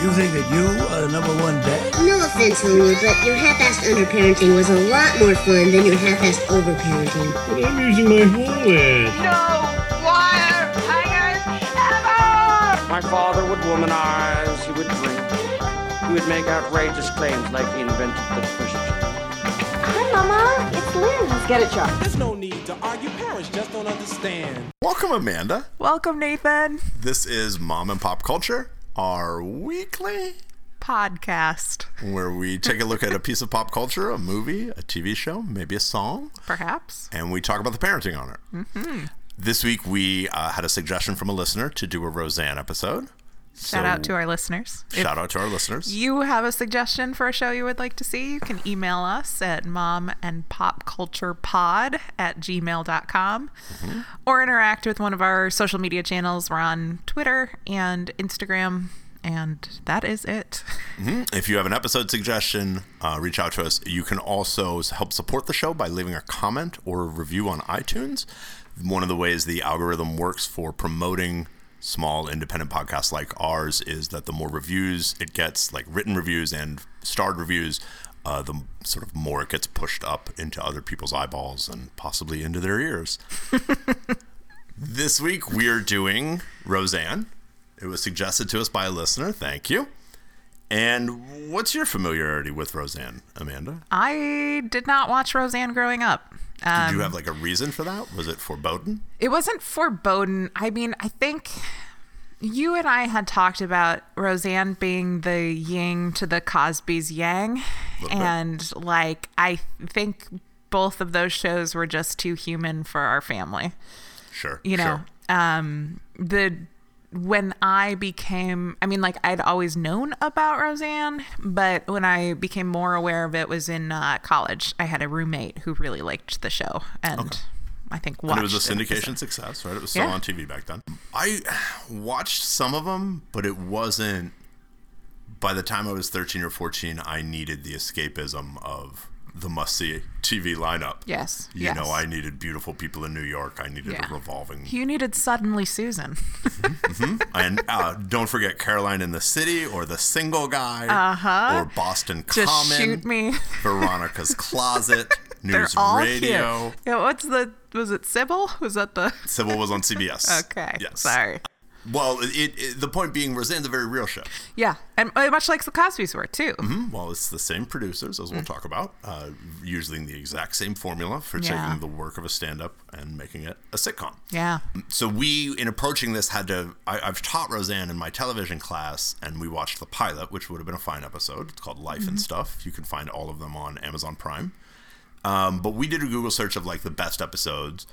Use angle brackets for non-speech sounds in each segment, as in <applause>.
You think that you are the number one dad? No offense, homie, but your half-assed underparenting was a lot more fun than your half-assed overparenting. But I'm using my whole head. No wire hangers ever! My father would womanize, he would drink, he would make outrageous claims like he invented the push Hi, Mama. It's Lynn. Let's get it, Chuck. There's no need to argue. Parents just don't understand. Welcome, Amanda. Welcome, Nathan. This is Mom and Pop Culture, our weekly Podcast, where we take a look at a piece of pop culture, a movie, a TV show, maybe a song, perhaps. and we talk about the parenting on it. Mm-hmm. This week, we uh, had a suggestion from a listener to do a Roseanne episode. Shout out to our listeners. If Shout out to our listeners. you have a suggestion for a show you would like to see, you can email us at mom and pop culture pod at gmail.com Mm-hmm. or interact with one of our social media channels. We're on Twitter and Instagram, and that is it. If you have an episode suggestion, uh, reach out to us. You can also help support the show by leaving a comment or a review on iTunes. One of the ways the algorithm works for promoting small independent podcasts like ours is that the more reviews it gets, like written reviews and starred reviews, uh, the sort of more it gets pushed up into other people's eyeballs and possibly into their ears. <laughs> this week we are doing Roseanne. It was suggested to us by a listener. Thank you. And what's your familiarity with Roseanne, Amanda? I did not watch Roseanne growing up. Um, Did you have like a reason for that? Was it foreboding? It wasn't foreboding. I mean, I think you and I had talked about Roseanne being the yin to the Cosby's yang. And like, I think both of those shows were just too human for our family. Sure. You know, sure. um, the when I became, I mean, like I'd always known about Roseanne, but when I became more aware of it was in uh, college. I had a roommate who really liked the show, and I think watched And it was a syndication success, right? It was still Yeah. on TV back then. I watched some of them, but it wasn't. By the time I was 13 or 14, I needed the escapism of the must see TV lineup. Yes, You yes. know, I needed beautiful people in New York. I needed Yeah. a revolving. You needed suddenly Susan. and <laughs> uh, don't forget Caroline in the City or The Single Guy Uh-huh. or Boston Just Common. shoot me. <laughs> Veronica's Closet. <laughs> News all Radio. Yeah, what's the was it Cybill? Was that the Cybill was on CBS. Okay. Yes. Sorry. Well, it, it, the point being, Roseanne's a very real show. Yeah. And uh, much like the Cosby's were too. Hmm, Well, it's the same producers, as we'll talk about, uh, using the exact same formula for Yeah. taking the work of a stand-up and making it a sitcom. Yeah. So we, in approaching this, had to. I, I've taught Roseanne in my television class, and we watched the pilot, which would have been a fine episode. It's called Life and Stuff. You can find all of them on Amazon Prime. Um, but we did a Google search of like the best episodes,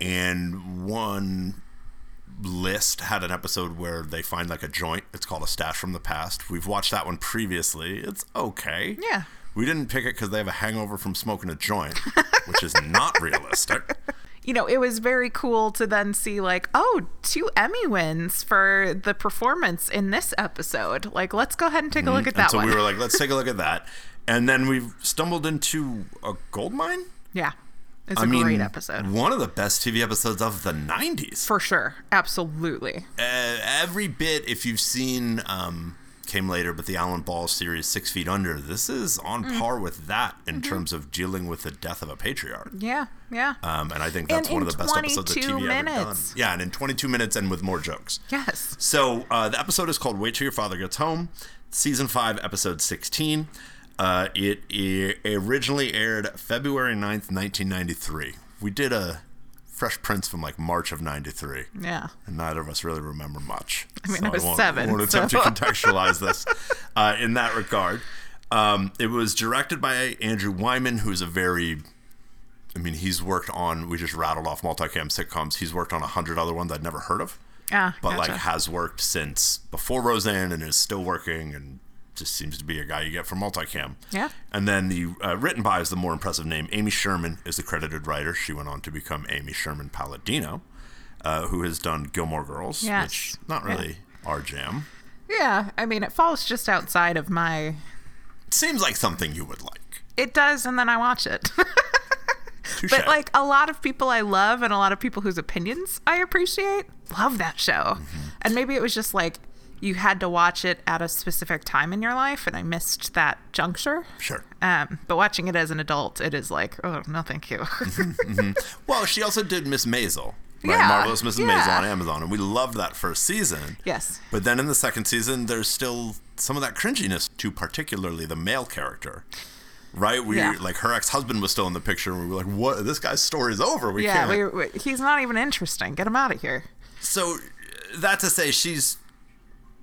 and one list had an episode where they find like a joint. It's called a stash from the past. We've watched that one previously. It's okay. Yeah. We didn't pick it because they have a hangover from smoking a joint, <laughs> which is not realistic. You know, it was very cool to then see like, oh, two Emmy wins for the performance in this episode. Like, let's go ahead and take a look at Mm-hmm. That so one. we were like, let's take a look at that. And then we've stumbled into a gold mine. yeah. It's I a mean, great episode. One of the best TV episodes of the 90s. For sure. Absolutely. uh, every bit, if you've seen, um, came later, but the Alan Ball series, Six Feet Under, this is on Mm. par with that in Mm-hmm. terms of dealing with the death of a patriarch. Yeah. Yeah. Um, and I think that's And one of the best episodes of 22 TV ever done. Yeah, and in 22 minutes and with more jokes. yes. So uh, the episode is called "Wait Till Your Father Gets Home," season five, episode 16. Uh, it, i originally aired February 9th, 1993. We did a Fresh Prince from like March of '93. Yeah. And neither of us really remember much. I mean, I was won't, seven, won't attempt to contextualize this <laughs> uh, in that regard. Um, it was directed by Andrew Weyman, who's a very I mean, he's worked on. We just rattled off multicam sitcoms. He's worked on a hundred other ones I'd never heard of, Ah, but like has worked since before Roseanne and is still working and just seems to be a guy you get from multicam. Yeah. And then the uh, written by is the more impressive name. Amy Sherman is the credited writer. She went on to become Amy Sherman Palladino, uh, who has done Gilmore Girls, Yes. which not really our jam. Yeah, I mean, it falls just outside of my. It seems like something you would like. It does, and then I watch it. <laughs> But like a lot of people I love and a lot of people whose opinions I appreciate love that show. Mm-hmm. And maybe it was just like you had to watch it at a specific time in your life, and I missed that juncture. Sure. Um, but watching it as an adult, it is like, oh no, thank you. <laughs> Well, she also did Miss Maisel. Right? Yeah, Marvelous Mrs. yeah. Maisel on Amazon, and we loved that first season. yes. But then in the second season, there's still some of that cringiness to particularly the male character. Right? We Yeah. like her ex-husband was still in the picture, and we were like, "What? This guy's story's over. We Yeah, can't." we, he's not even interesting. Get him out of here. So that to say, she's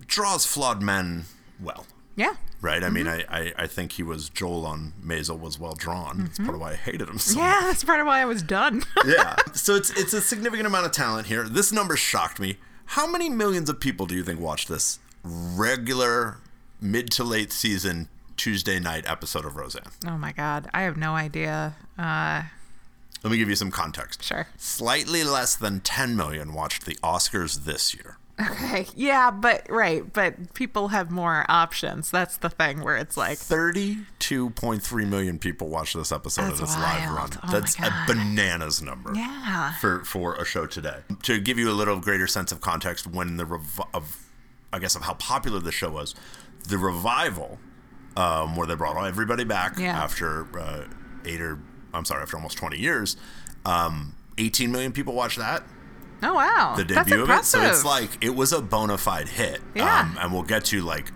draws flawed men well. Yeah. Right? I mean, Mm-hmm. I, I, I think he was Joel on Maisel was well drawn. That's part of why I hated him so Mm-hmm. Yeah, that's part of why I was done. <laughs> yeah. <laughs> So it's it's a significant amount of talent here. This number shocked me. How many millions of people do you think watched this regular mid to late season Tuesday night episode of Roseanne? oh my god, I have no idea. Uh, Let me give you some context. Sure. Slightly less than 10 million watched the Oscars this year. Okay, <laughs> yeah, but right, but people have more options. That's the thing where it's like, 32.3 million people watched this episode That's of this live run. Oh That's a bananas number. yeah, for for a show today. To give you a little greater sense of context, when the rev- of I guess of how popular the show was, the revival, um, where they brought everybody back Yeah. after uh, eight or I'm sorry, after almost 20 years, um, 18 million people watched that oh wow, the that's debut of it. So it's like it was a bona fide hit. Yeah. Um, and we'll get to like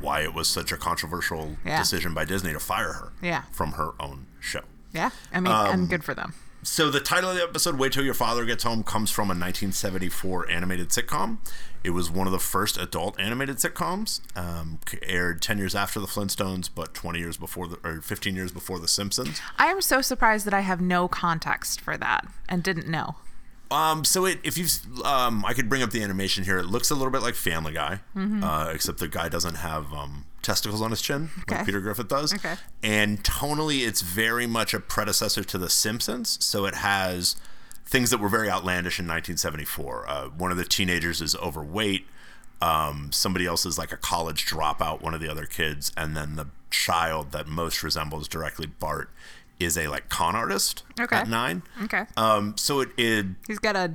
why it was such a controversial Yeah. decision by Disney to fire her. Yeah. From her own show. yeah, I mean, Um, and good for them. So the title of the episode, "Wait Till Your Father Gets Home," comes from a 1974 animated sitcom. It was one of the first adult animated sitcoms. Um, aired 10 years after the Flintstones, but 20 years before the or 15 years before the Simpsons. I am so surprised that I have no context for that and didn't know. Um, so it, if you, um, I could bring up the animation here. It looks a little bit like Family Guy, uh, except the guy doesn't have um, testicles on his chin Okay. like Peter Griffith does. Okay. And tonally, it's very much a predecessor to The Simpsons. So it has things that were very outlandish in 1974. Uh, one of the teenagers is overweight. Um, somebody else is like a college dropout, one of the other kids, and then the child that most resembles directly Bart is a like con artist Okay. at nine. Okay, Um, so it, it he's got a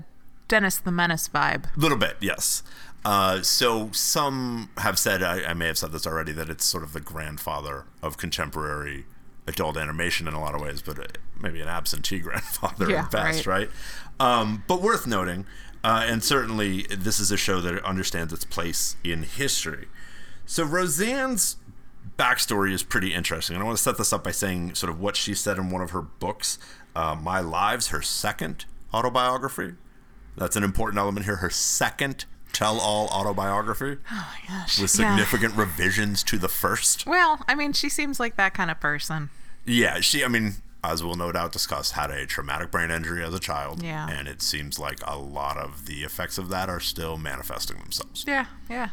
Dennis the Menace vibe. A little bit, yes. Uh, so some have said, I, I may have said this already, that it's sort of the grandfather of contemporary adult animation in a lot of ways, but uh, maybe an absentee <laughs> grandfather Yeah, at best, right? Um, but worth noting, uh, and certainly this is a show that understands its place in history. So Roseanne's backstory is pretty interesting, and I want to set this up by saying sort of what she said in one of her books, uh, My Lives, her second autobiography. That's an important element here. Her second tell-all autobiography <gasps> Oh my gosh. with Yeah. significant revisions to the first. Well, I mean, she seems like that kind of person. Yeah, she. I mean, as we'll no doubt discuss, had a traumatic brain injury as a child. Yeah. and it seems like a lot of the effects of that are still manifesting themselves. Yeah, yeah.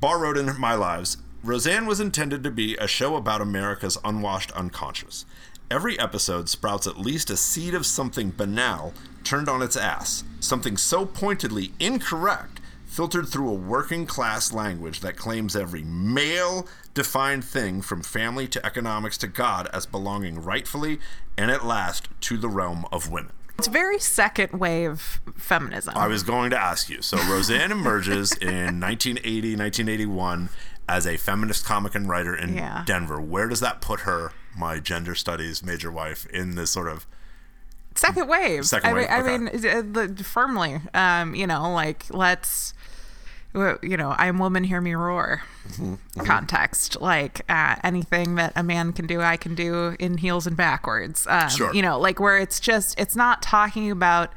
Barr wrote in My Lives Roseanne was intended to be a show about America's unwashed unconscious. Every episode sprouts at least a seed of something banal turned on its ass, something so pointedly incorrect, filtered through a working class language that claims every male defined thing from family to economics to God as belonging rightfully and at last to the realm of women. It's very second wave feminism. I was going to ask you. So Roseanne emerges in 1980, 1981 as a feminist comic and writer in Yeah. Denver. Where does that put her, my gender studies major wife, in this sort of second wave. Second I mean, okay. I mean, the, firmly. Um, you know, like let's, you know, I'm woman, hear me roar. Mm-hmm. Context, like uh, anything that a man can do, I can do in heels and backwards. Um, Sure. You know, like where it's just, it's not talking about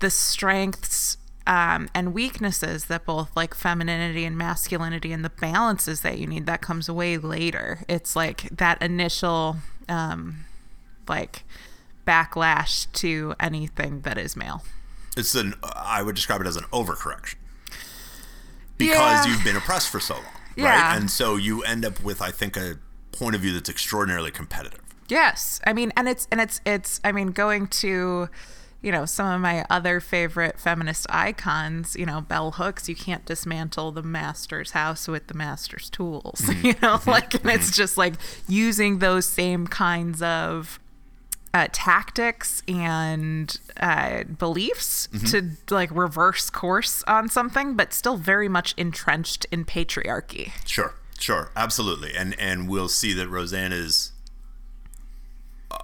the strengths. Um, and weaknesses that both like femininity and masculinity and the balances that you need that comes way later. It's like that initial um, like backlash to anything that is male. it's an I would describe it as an overcorrection. Because Yeah. you've been oppressed for so long. Yeah. Right? And so you end up with I think a point of view that's extraordinarily competitive. Yes, I mean, and it's and it's it's. I mean, going to, you know, some of my other favorite feminist icons. You know, Bell Hooks. You can't dismantle the master's house with the master's tools. <laughs> You know, like, and it's just like using those same kinds of uh, tactics and uh, beliefs Mm-hmm. to like reverse course on something, but still very much entrenched in patriarchy. Sure, sure, absolutely, and and we'll see that Roseanne is,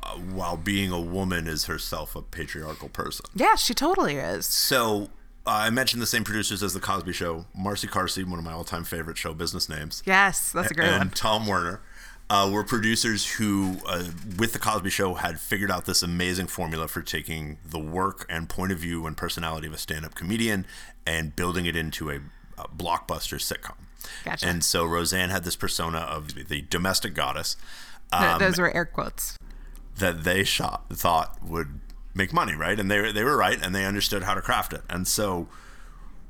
uh, while being a woman, is herself a patriarchal person. Yeah, she totally is. So uh, I mentioned the same producers as the Cosby Show, Marcy Carsey, one of my all-time favorite show business names, Yes, that's a great and one. Tom Werner. Uh, were producers who, uh, with the Cosby Show, had figured out this amazing formula for taking the work and point of view and personality of a stand-up comedian and building it into a, a blockbuster sitcom. Gotcha. And so Roseanne had this persona of the domestic goddess um, Those were air quotes. That they shot thought would make money, right? And they they were right, and they understood how to craft it. And so,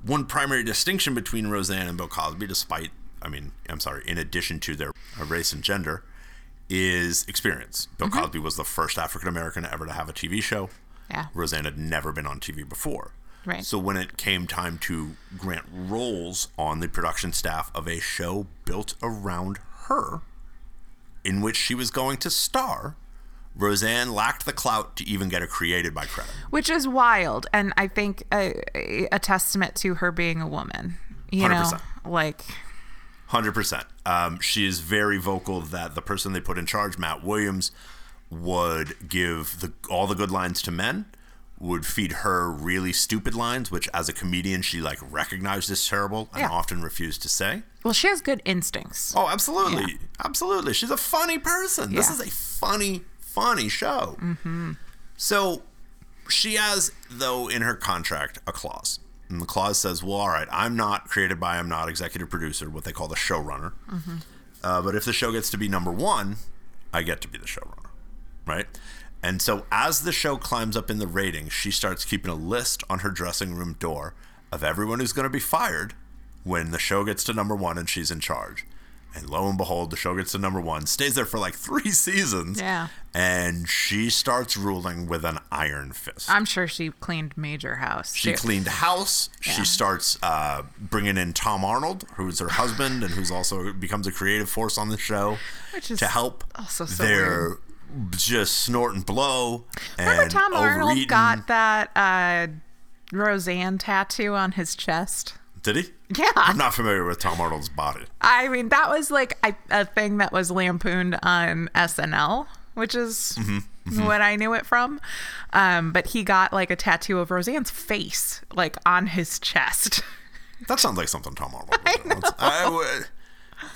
one primary distinction between Roseanne and Bill Cosby, despite I mean, I'm sorry, in addition to their race and gender, is experience. Bill Mm-hmm. Cosby was the first African American ever to have a TV show. Yeah. Roseanne had never been on TV before. Right. So when it came time to grant roles on the production staff of a show built around her, in which she was going to star, Roseanne lacked the clout to even get her created by credit. Which is wild, and I think a, a testament to her being a woman. You know, 100%. like Hundred percent. Um, she is very vocal that the person they put in charge, Matt Williams, would give the all the good lines to men, would feed her really stupid lines, which as a comedian she like recognized as terrible and Yeah. often refused to say. well, she has good instincts. Oh, absolutely, absolutely. She's a funny person. This is a funny, funny show. Mm-hmm. So she has, though, in her contract, a clause. And the clause says, well, all right, I'm not created by, I'm not executive producer, what they call the showrunner. Uh, but if the show gets to be number one, I get to be the showrunner, right? And so as the show climbs up in the ratings, she starts keeping a list on her dressing room door of everyone who's going to be fired when the show gets to number one and she's in charge. And lo and behold, the show gets to number one, stays there for like <laughs> three seasons. Yeah. And she starts ruling with an iron fist. I'm sure she cleaned Major House. She too. cleaned house. She starts uh, bringing in Tom Arnold, who's her husband and who's also becomes a creative force on the show Which is to help. also so They're just snort and blow. Remember and Tom Arnold got that uh, Roseanne tattoo on his chest? Did he? Yeah. I'm not familiar with Tom Arnold's body. I mean, that was like a, a thing that was lampooned on SNL, which is Mm-hmm, what I knew it from. Um, but he got like a tattoo of Roseanne's face, like on his chest. <laughs> That sounds like something Tom Arnold would do. That's- I would-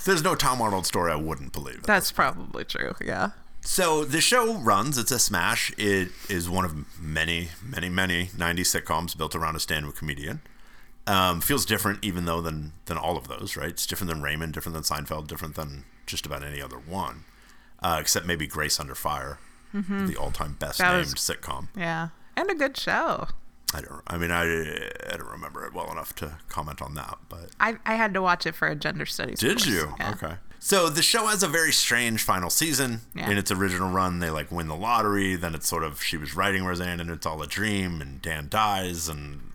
there's no Tom Arnold story I wouldn't believe. it. That's probably true. Yeah. So the show runs. It's a smash. It is one of many, many, many 90s sitcoms built around a stand-up comedian. Um, feels different, even though than than all of those. Right? It's different than Raymond, different than Seinfeld, different than just about any other one, uh, except maybe Grace Under Fire, the all-time best Mm-hmm. That named was- sitcom. Yeah. And a good show. I don't. I mean, I I don't remember it well enough to comment on that, but I, I had to watch it for a gender studies. Did course. you? Yeah. Okay. So the show has a very strange final season. Yeah. In its original run, they like win the lottery. Then it's sort of she was writing Roseanne, and it's all a dream. And Dan dies, and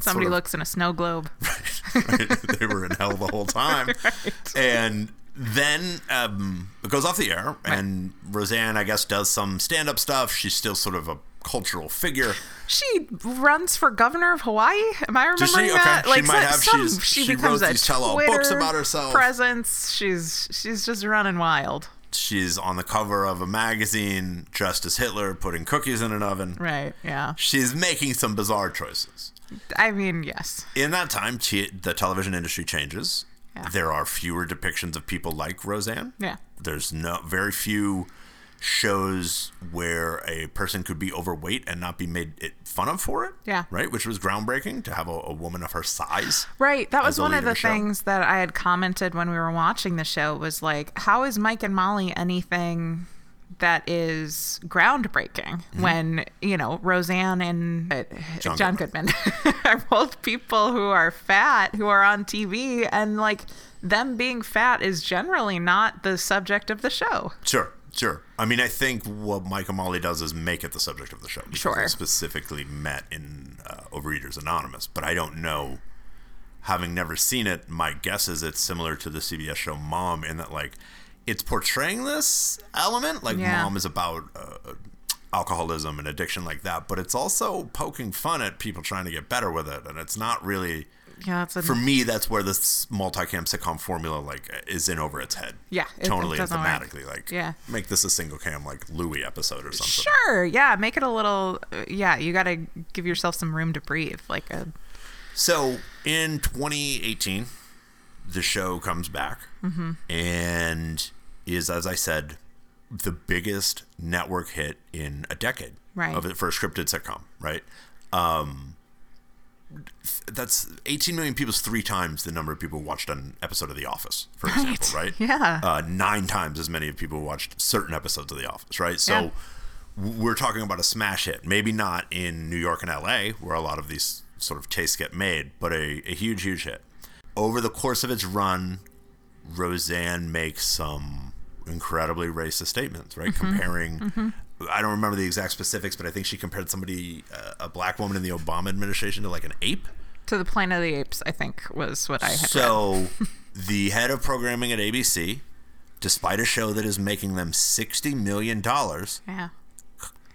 Somebody of- looks in a snow globe. <laughs> right? they were in hell the whole time. <laughs> And then um, it goes off the air, and Roseanne, I guess, does some stand-up stuff. She's still sort of a cultural figure. She runs for governor of Hawaii. Am I Does she? remembering Okay. that? She Like might have. some, She's- she, she becomes wrote these tell-all books about herself. Presence. She's she's just running wild. She's on the cover of a magazine dressed as Hitler, putting cookies in an oven. Right. Yeah. She's making some bizarre choices. I mean, yes. In that time, t- the television industry changes. Yeah. There are fewer depictions of people like Roseanne. Yeah. There's no very few shows where a person could be overweight and not be made it fun of for it. Yeah. Right, which was groundbreaking to have a, a woman of her size. Right. That was one of the show. things that I had commented when we were watching the show was like, how is Mike and Molly anything that is groundbreaking when, you know, Roseanne and uh, John John, Goodman, <laughs> are both people who are fat, who are on TV, and like them being fat is generally not the subject of the show. Sure, sure. I mean, I think what Mike and Molly does is make it the subject of the show. Sure. Specifically met in uh, Overeaters Anonymous, but I don't know. Having never seen it, my guess is it's similar to the CBS show Mom in that, like, it's portraying this element. Like, Yeah. Mom is about uh, alcoholism and addiction like that, but it's also poking fun at people trying to get better with it, and it's not really. Yeah, a, For me, that's where this multicam sitcom formula like is in over its head. Yeah, it- it tonally and work. thematically. Like, Yeah. make this a single cam like Louie episode or something. Sure, yeah, make it a little. Yeah, you got to give yourself some room to breathe. Like a So in 2018, the show comes back Mm-hmm. and is, as I said, the biggest network hit in a decade Right. of it for a scripted sitcom. Right. Um, that's 18 million people is three times the number of people who watched an episode of The Office, for example, right? <laughs> Yeah. Uh, nine times as many of people watched certain episodes of The Office, right? So Yeah. we're talking about a smash hit. Maybe not in New York and LA, where a lot of these sort of tastes get made, but a, a huge, huge hit. Over the course of its run, Roseanne makes some incredibly racist statements, right? Mm-hmm. Comparing, mm-hmm. I don't remember the exact specifics, but I think she compared somebody, uh, a black woman in the Obama administration, to like an ape. to the Planet of the Apes, I think was what I had. So, <laughs> the head of programming at ABC, despite a show that is making them $60 million, yeah,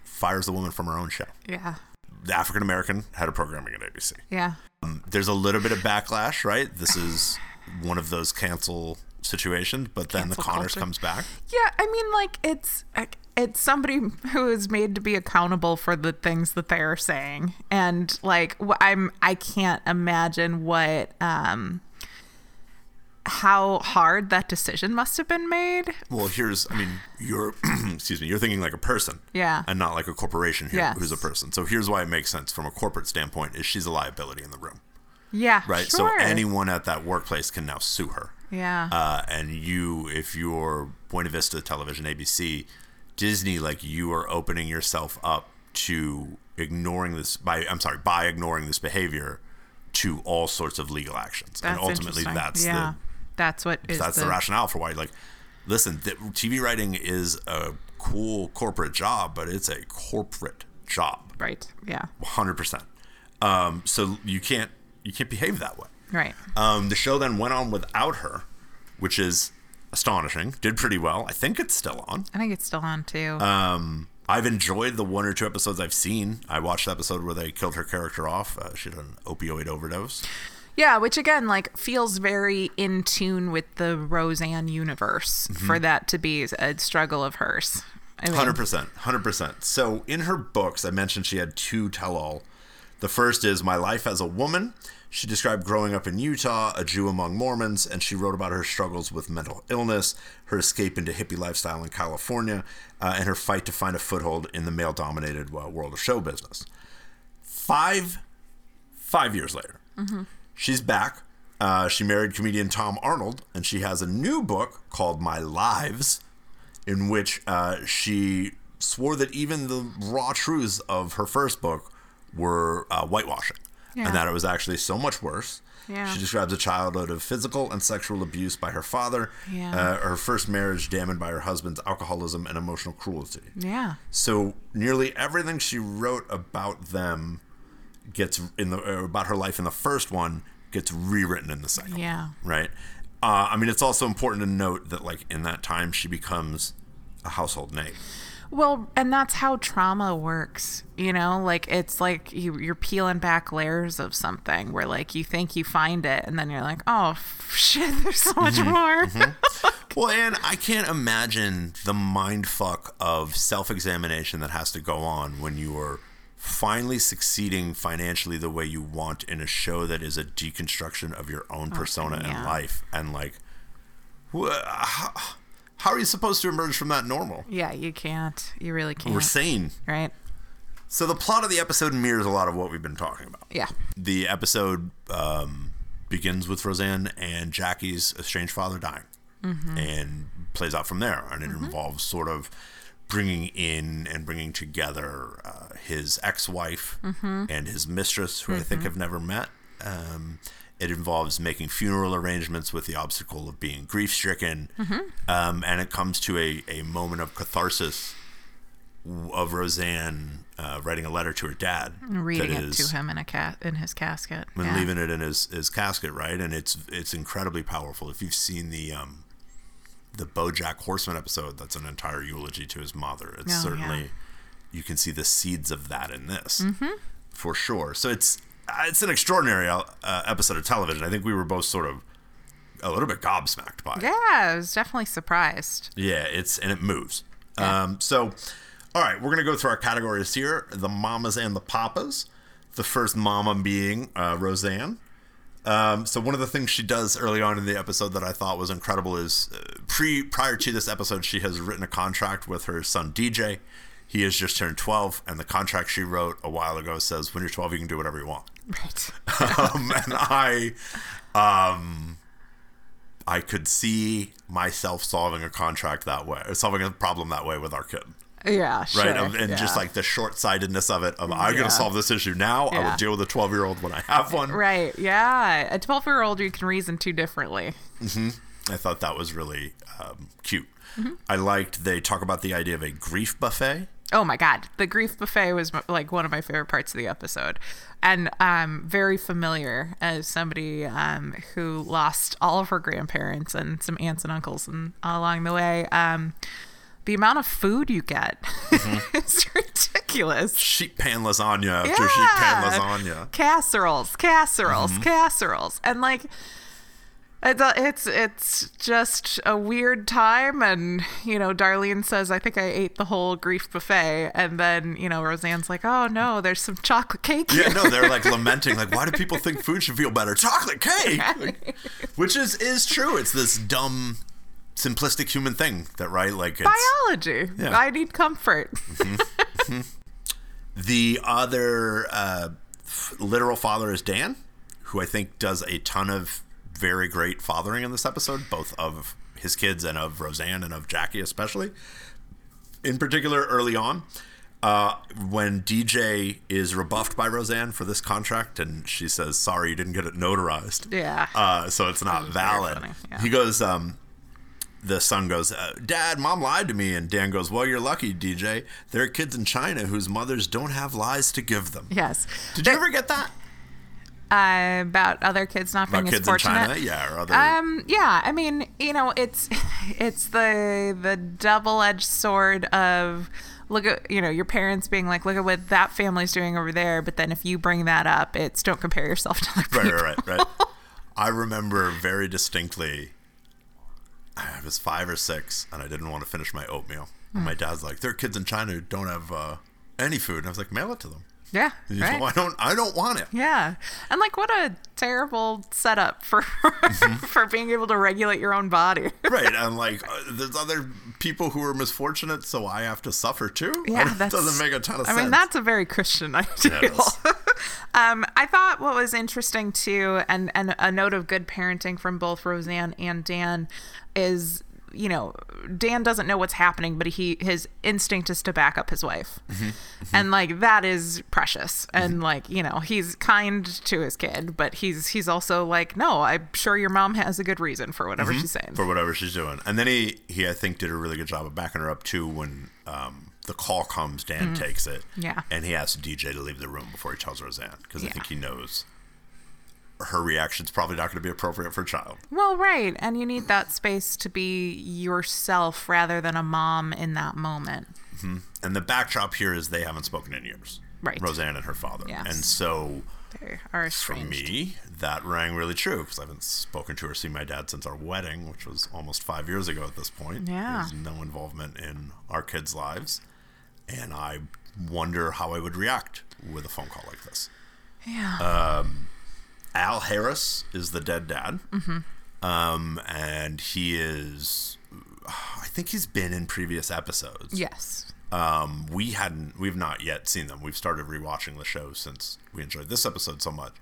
fires the woman from her own show. yeah, The African American head of programming at ABC. yeah. Um, there's a little bit of backlash, right? This is one of those cancel situations, but then the Cancel Conners culture. comes back. Yeah, I mean, like it's it's somebody who is made to be accountable for the things that they are saying, and like I'm, I can't imagine what, um, how hard that decision must have been made. Well, here's, I mean, you're, <clears throat> excuse me, you're thinking like a person. Yeah. And not like a corporation here Yes. who's a person. So here's why it makes sense from a corporate standpoint is she's a liability in the room, Yeah, right? Sure. So anyone at that workplace can now sue her. Yeah. Uh, and you, if you're Buena Vista Television, ABC, Disney, like you are opening yourself up to ignoring this by, I'm sorry, by ignoring this behavior to all sorts of legal actions. that's and ultimately that's yeah. that's what that's the, rationale for why like listen th- TV writing is a cool corporate job, but it's a corporate job. Right. Yeah. 100%. Um, so you can't you can't behave that way. Right. Um, the show then went on without her, which is astonishing. Did pretty well. I think it's still on. I think it's still on too. Um, I've enjoyed the one or two episodes I've seen. I watched the episode where they killed her character off. Uh, she had an opioid overdose. Yeah, which again, like, feels very in tune with the Roseanne universe Mm-hmm. for that to be a struggle of hers. Hundred percent, hundred percent. So in her books, I mentioned she had two tell-all. The first is "My Life as a Woman." She described growing up in Utah, a Jew among Mormons, and she wrote about her struggles with mental illness, her escape into hippie lifestyle in California, uh, and her fight to find a foothold in the male-dominated uh, world of show business. Five, five years later, she's back. Uh, she married comedian Tom Arnold, and she has a new book called My Lives, in which uh, she swore that even the raw truths of her first book were uh, whitewashing, Yeah. and that it was actually so much worse. Yeah. She describes a childhood of physical and sexual abuse by her father, Yeah. uh, her first marriage damaged by her husband's alcoholism and emotional cruelty. Yeah. So nearly everything she wrote about them gets in the uh, about her life in the first one gets rewritten in the second. Yeah. Right. Uh, I mean, it's also important to note that like in that time she becomes a household name. Well, and that's how trauma works. You know, like it's like you, you're peeling back layers of something where like you think you find it, and then you're like, oh shit, <laughs> there's so much Mm-hmm. more. <laughs> Well, and I can't imagine the mind fuck of self examination that has to go on when you are finally succeeding financially the way you want in a show that is a deconstruction of your own persona and yeah. life. And like, wh- how, are you supposed to emerge from that normal? yeah, you can't. You really can't. We're sane. right? So the plot of the episode mirrors a lot of what we've been talking about. Yeah. The episode um, begins with Roseanne and Jackie's estranged father dying, and plays out from there. And it involves sort of bringing in and bringing together uh, his ex-wife and his mistress, who I think have never met. Um, it involves making funeral arrangements with the obstacle of being grief-stricken, um, and it comes to a, a moment of catharsis of Roseanne uh, writing a letter to her dad, Reading it is- to him in a cat in his casket. and yeah. leaving it in his, his casket, right? And it's it's incredibly powerful. If you've seen the um, the BoJack Horseman episode, that's an entire eulogy to his mother. It's Oh, certainly yeah. you can see the seeds of that in this Mm-hmm. for sure. So it's it's an extraordinary uh, episode of television. I think we were both sort of a little bit gobsmacked by it. Yeah, I was definitely surprised. Yeah, it's and it moves. Um, so, all right, we're gonna go through our categories here: the mamas and the papas. The first mama being uh, Roseanne. Um, so one of the things she does early on in the episode that I thought was incredible is uh, pre prior to this episode, she has written a contract with her son DJ. He has just turned 12, and the contract she wrote a while ago says, "When you're 12, you can do whatever you want." Right. <laughs> um, and I, um, I could see myself solving a contract that way, solving a problem that way with our kid, Yeah, sure. right? And just like the short-sightedness of it. Of I'm Yeah. gonna solve this issue now. I will deal with a 12-year-old when I have one. Right. Yeah. A 12 year old, you can reason too differently. Mm-hmm. I thought that was really um, cute. Mm-hmm. I liked they talk about the idea of a grief buffet. Oh my God. The grief buffet was m- like one of my favorite parts of the episode. And um, very familiar as somebody um, who lost all of her grandparents and some aunts and uncles and along the way. Um, the amount of food you get Mm-hmm. <laughs> is ridiculous. Sheep pan lasagna after sheep pan lasagna. Casseroles, casseroles, Mm-hmm. casseroles, and like it's it's it's just a weird time, and you know, Darlene says, "I think I ate the whole grief buffet," and then you know, Roseanne's like, "Oh no, there's some chocolate cake." Yeah, no, they're like <laughs> lamenting, like, why do people think food should feel better? Chocolate cake, Like, which is is true. It's this dumb, simplistic human thing that, right? Like, it's biology. Yeah. I need comfort. the other uh, literal father is Dan, who I think does a ton of very great fathering in this episode, both of his kids and of Roseanne and of Jackie, especially. In particular, early on, uh, when DJ is rebuffed by Roseanne for this contract, and she says, "Sorry, you didn't get it notarized." Yeah. Uh, so it's not valid. yeah. He goes, um, the son goes, uh, Dad, mom lied to me. And Dan goes, Well, you're lucky, DJ. There are kids in China whose mothers don't have lies to give them. yes. Did you ever get that? Uh, about other kids not being About as kids in fortunate. China? Yeah, or other. Um, yeah, I mean, you know, it's <laughs> it's the the double edged sword of look at you know your parents being like, look at what that family's doing over there, but then if you bring that up, it's don't compare yourself to other people. right, right, right. <laughs> I remember very distinctly. I was five or six, and I didn't want to finish my oatmeal. And my dad's like, "There are kids in China who don't have uh, any food," and I was like, "Mail it to them." Yeah, <laughs> right. I don't. I don't want it. Yeah, and like what a terrible setup for <laughs> for being able to regulate your own body. <laughs> right i'm like uh, there's other people who are misfortunate so i have to suffer too Yeah, that doesn't make a ton of I sense I mean, that's a very Christian ideal. um, I thought what was interesting too, and and a note of good parenting from both Roseanne and Dan, is you know Dan doesn't know what's happening, but he his instinct is to back up his wife, Mm-hmm. and like that is precious, and like you know he's kind to his kid, but he's he's also like, no, I'm sure your mom has a good reason for whatever she's saying. Mm-hmm. for whatever she's doing and then he he i think did a really good job of backing her up too when um the call comes dan takes it. Yeah. and he asks dj to leave the room before he tells roseanne because i think he knows her reaction's probably not going to be appropriate for a child Well, right. And you need that space to be yourself rather than a mom in that moment. Mm-hmm. and the backdrop here is they haven't spoken in years Right. roseanne and her father Yes. and so They are for me, that rang really true because I haven't spoken to or seen my dad since our wedding, which was almost five years ago at this point. Yeah. There's no involvement in our kids' lives. And I wonder how I would react with a phone call like this. Yeah. Um, Al Harris is the dead dad. Mm-hmm. Um, and he is, I think he's been in previous episodes. yes. Um, we hadn't, we've not yet seen them. We've started rewatching the show since we enjoyed this episode so much.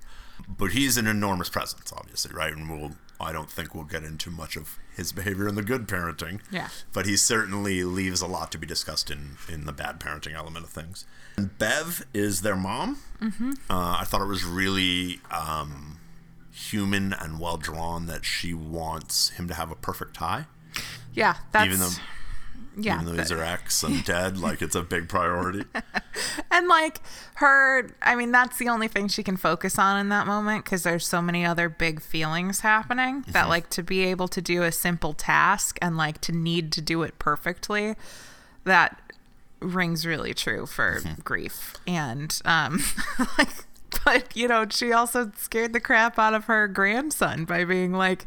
But he's an enormous presence, obviously, right? And we'll, I don't think we'll get into much of his behavior in the good parenting. Yeah. But he certainly leaves a lot to be discussed in, in the bad parenting element of things. And Bev is their mom. Mm-hmm. Uh, I thought it was really um, human and well drawn that she wants him to have a perfect tie. Yeah. That's, Even though yeah. even though he's but- her ex and dead, like it's a big priority. <laughs> and like her, I mean, that's the only thing she can focus on in that moment because there's so many other big feelings happening Mm-hmm. that, like, to be able to do a simple task and like to need to do it perfectly, that rings really true for grief. And um <laughs> like but you know, she also scared the crap out of her grandson by being like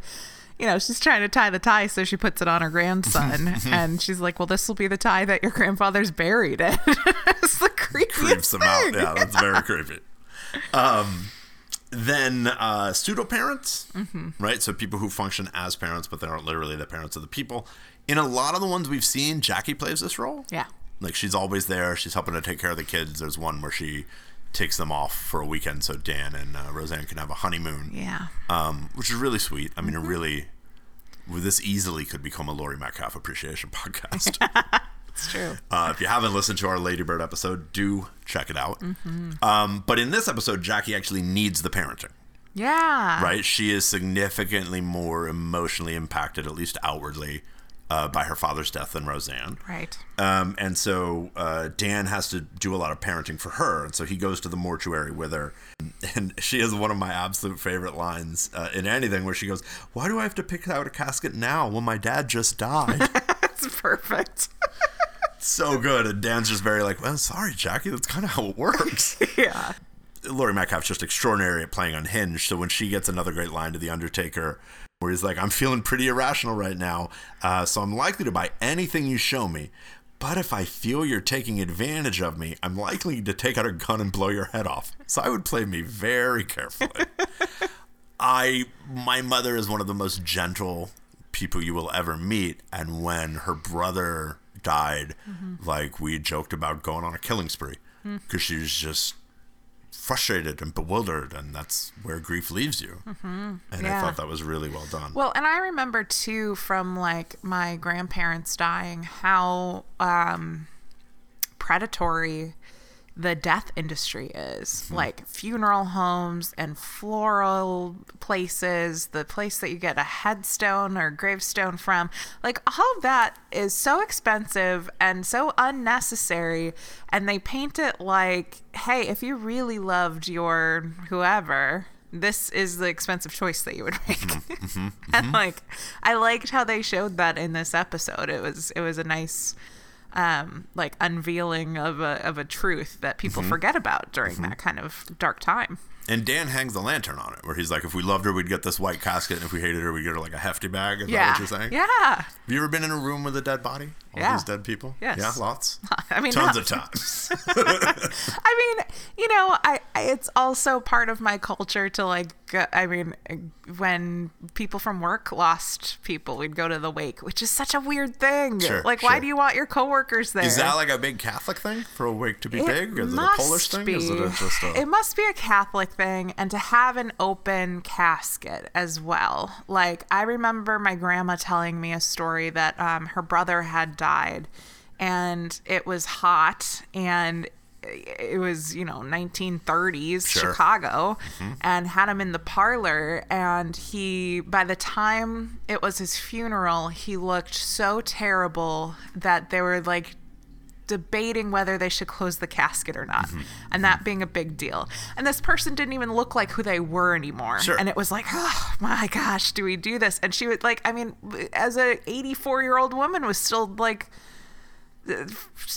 you know, she's trying to tie the tie, so she puts it on her grandson, <laughs> and she's like, "Well, this will be the tie that your grandfather's buried in." <laughs> it's the creepiest creeps them out. Yeah, that's very creepy. Um, then uh, pseudo parents, right? So people who function as parents, but they aren't literally the parents of the people. In a lot of the ones we've seen, Jackie plays this role. Yeah. Like she's always there. She's helping to take care of the kids. There's one where she takes them off for a weekend so Dan and uh, Roseanne can have a honeymoon. Yeah. Um, which is really sweet. I mean, it really, well, this easily could become a Laurie Metcalf appreciation <laughs> podcast. <laughs> It's true. Uh, if you haven't listened to our Ladybird episode, do check it out. Um, but in this episode, Jackie actually needs the parenting, Yeah. right? She is significantly more emotionally impacted, at least outwardly, uh, by her father's death than Roseanne. Right. Um, and so uh, Dan has to do a lot of parenting for her. And so he goes to the mortuary with her. And <laughs> she has one of my absolute favorite lines uh, in anything where she goes, Why do I have to pick out a casket now when my dad just died? <laughs> That's perfect. <laughs> so good. And Dan's just very like, Well, sorry, Jackie, that's kind of how it works. yeah. Laurie Metcalf's just extraordinary at playing unhinged. So when she gets another great line to The Undertaker, where he's like, I'm feeling pretty irrational right now, uh, so I'm likely to buy anything you show me. But if I feel you're taking advantage of me, I'm likely to take out a gun and blow your head off. So I would play me very carefully. <laughs> I, my mother is one of the most gentle people you will ever meet. And when her brother died, like we joked about going on a killing spree because she was just frustrated and bewildered, and that's where grief leaves you. And I thought that was really well done. Well, and I remember too from like my grandparents dying how um, predatory the death industry is. Hmm. Like funeral homes and floral places, the place that you get a headstone or gravestone from. Like all of that is so expensive and so unnecessary. And they paint it like, hey, if you really loved your whoever, this is the expensive choice that you would make. Mm-hmm. <laughs> Mm-hmm. and mm-hmm. like I liked how they showed that in this episode. It was it was a nice um like unveiling of a of a truth that people forget about during that kind of dark time. and Dan hangs the lantern on it, where he's like, if we loved her, we'd get this white casket, and if we hated her, we'd get her like a hefty bag. Is that yeah. what you're saying? Yeah. Have you ever been in a room with a dead body? All Yeah. these dead people? Yes. Yeah, lots. <laughs> I mean Tons not- of times. <laughs> I mean, you know, I, I it's also part of my culture to like. I mean, when people from work lost people, we'd go to the wake, which is such a weird thing. Sure, like, why do you want your coworkers there? Is that like a big Catholic thing for a wake to be big? Is it a Polish thing? Is it a, just a. It must be a Catholic thing, and to have an open casket as well. Like I remember my grandma telling me a story that um, her brother had died, and it was hot, and it was you know 1930s Sure. Chicago, mm-hmm. and had him in the parlor, and he by the time it was his funeral, he looked so terrible that they were like debating whether they should close the casket or not, Mm-hmm. and that being a big deal. And this person didn't even look like who they were anymore. Sure. And it was like, oh my gosh, do we do this? And she would like, I mean, as a 84 year old woman, was still like uh,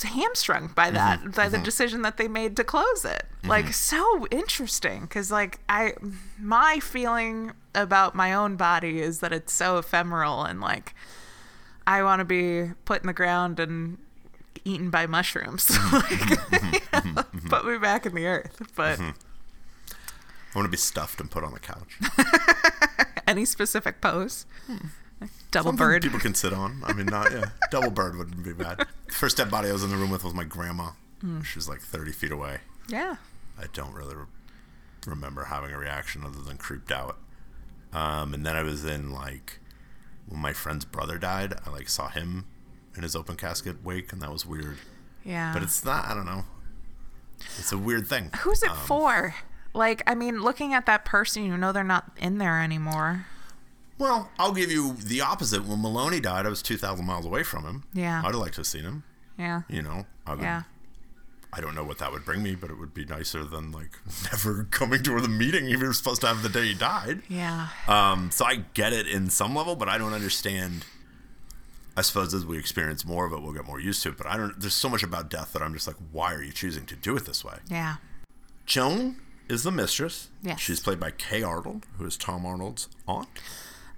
hamstrung by that, Mm-hmm. by the decision that they made to close it. Like so interesting, because like I, my feeling about my own body is that it's so ephemeral and like. I want to be put in the ground and eaten by mushrooms. <laughs> Mm-hmm. like, you know, put me back in the earth. But I want to be stuffed and put on the couch. <laughs> any specific pose? Double Something bird. People can sit on. I mean, not yeah. <laughs> Double bird wouldn't be bad. The First dead body I was in the room with was my grandma. Hmm. She was like 30 feet away. Yeah. I don't really re- remember having a reaction other than creeped out. Um, and then I was in like when my friend's brother died. I like saw him in his open casket wake, and that was weird. Yeah. But it's not. I don't know. It's a weird thing. Who's it Um, for? Like, I mean, looking at that person, you know they're not in there anymore. Well, I'll give you the opposite. When Maloney died, I was 2,000 miles away from him. Yeah. I'd have liked to have seen him. Yeah. You know, I would, Yeah. I don't know what that would bring me, but it would be nicer than like <laughs> never coming to the meeting you were supposed to have the day he died. Yeah. Um, so I get it in some level, but I don't understand I suppose as we experience more of it, we'll get more used to it. But I don't. There's so much about death that I'm just like, why are you choosing to do it this way? Yeah. Joan is the mistress. Yes. She's played by Kay Arnold, who is Tom Arnold's aunt.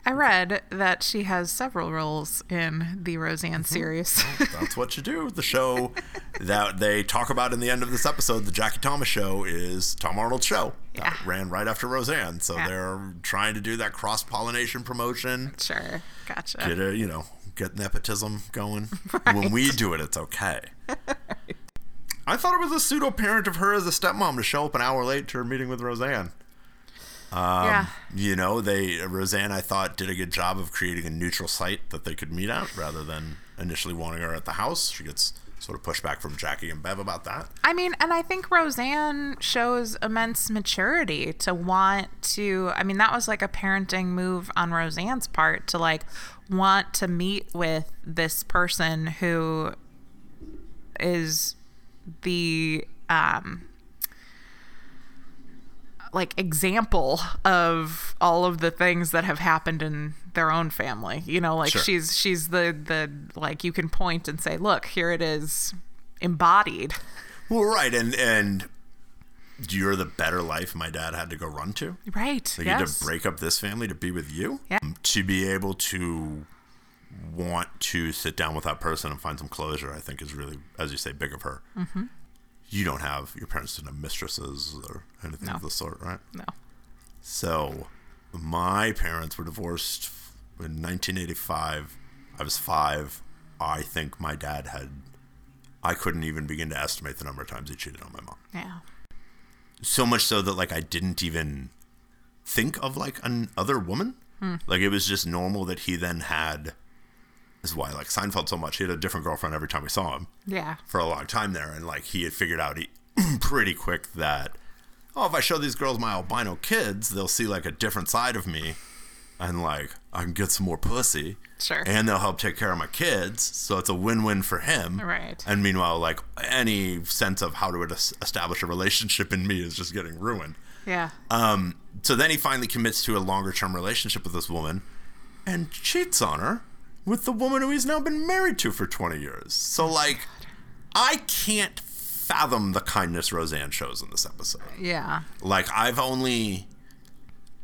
I read that she has several roles in the Roseanne mm-hmm. series. Oh, that's what you do. The show <laughs> that they talk about in the end of this episode, the Jackie Thomas show, is Tom Arnold's show. Yeah. Ran right after Roseanne. So Yeah. they're trying to do that cross pollination promotion. sure. Gotcha. Get a, you know, get nepotism going. <laughs> When we do it, it's okay. <laughs> I thought it was a pseudo parent of her as a stepmom to show up an hour late to her meeting with Roseanne. Um, yeah. You know, they Roseanne, I thought, did a good job of creating a neutral site that they could meet at rather than initially wanting her at the house. She gets sort of pushback from Jackie and Bev about that. I mean, and I think Roseanne shows immense maturity to want to. I mean, that was like a parenting move on Roseanne's part to like want to meet with this person who is the um like example of all of the things that have happened in their own family. You know, like Sure. she's she's the the like you can point and say, "Look, here it is embodied." Well, right, and and you're the better life my dad had to go run to. Right. Like yes. to break up this family to be with you. Yeah. Um, To be able to want to sit down with that person and find some closure, I think is really, as you say, big of her. Mm-hmm. You don't have your parents didn't have mistresses or anything No. of the sort, right? No. So, my parents were divorced in 1985. I was five. I think my dad had. I couldn't even begin to estimate the number of times he cheated on my mom. Yeah. So much so that like I didn't even think of like another woman. Hmm. Like it was just normal that he then had. This is why I like Seinfeld so much. He had a different girlfriend every time we saw him Yeah. for a long time there, and like he had figured out he, <clears throat> pretty quick that oh, if I show these girls my albino kids, they'll see like a different side of me, and like I can get some more pussy, Sure. and they'll help take care of my kids, so it's a win-win for him, Right. And meanwhile, like any sense of how to establish a relationship in me is just getting ruined. Yeah. Um, so then he finally commits to a longer-term relationship with this woman, and cheats on her with the woman who he's now been married to for 20 years. So like, I can't fathom the kindness Roseanne shows in this episode. yeah. Like I've only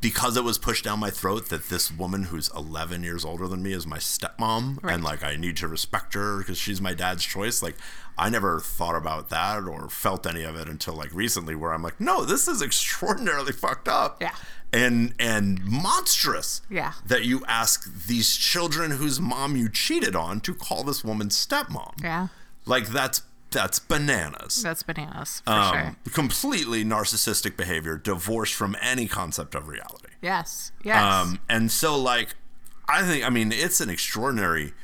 because it was pushed down my throat that this woman who's 11 years older than me is my stepmom Right. and like I need to respect her because she's my dad's choice. Like I never thought about that or felt any of it until like recently where I'm like, no, this is extraordinarily fucked up. Yeah. And and monstrous. Yeah. That you ask these children whose mom you cheated on to call this woman stepmom. Yeah. Like that's that's bananas That's bananas for um, sure. completely narcissistic behavior, divorced from any concept of reality. Yes. Yes. Um, and so, like, I think, I mean, it's an extraordinary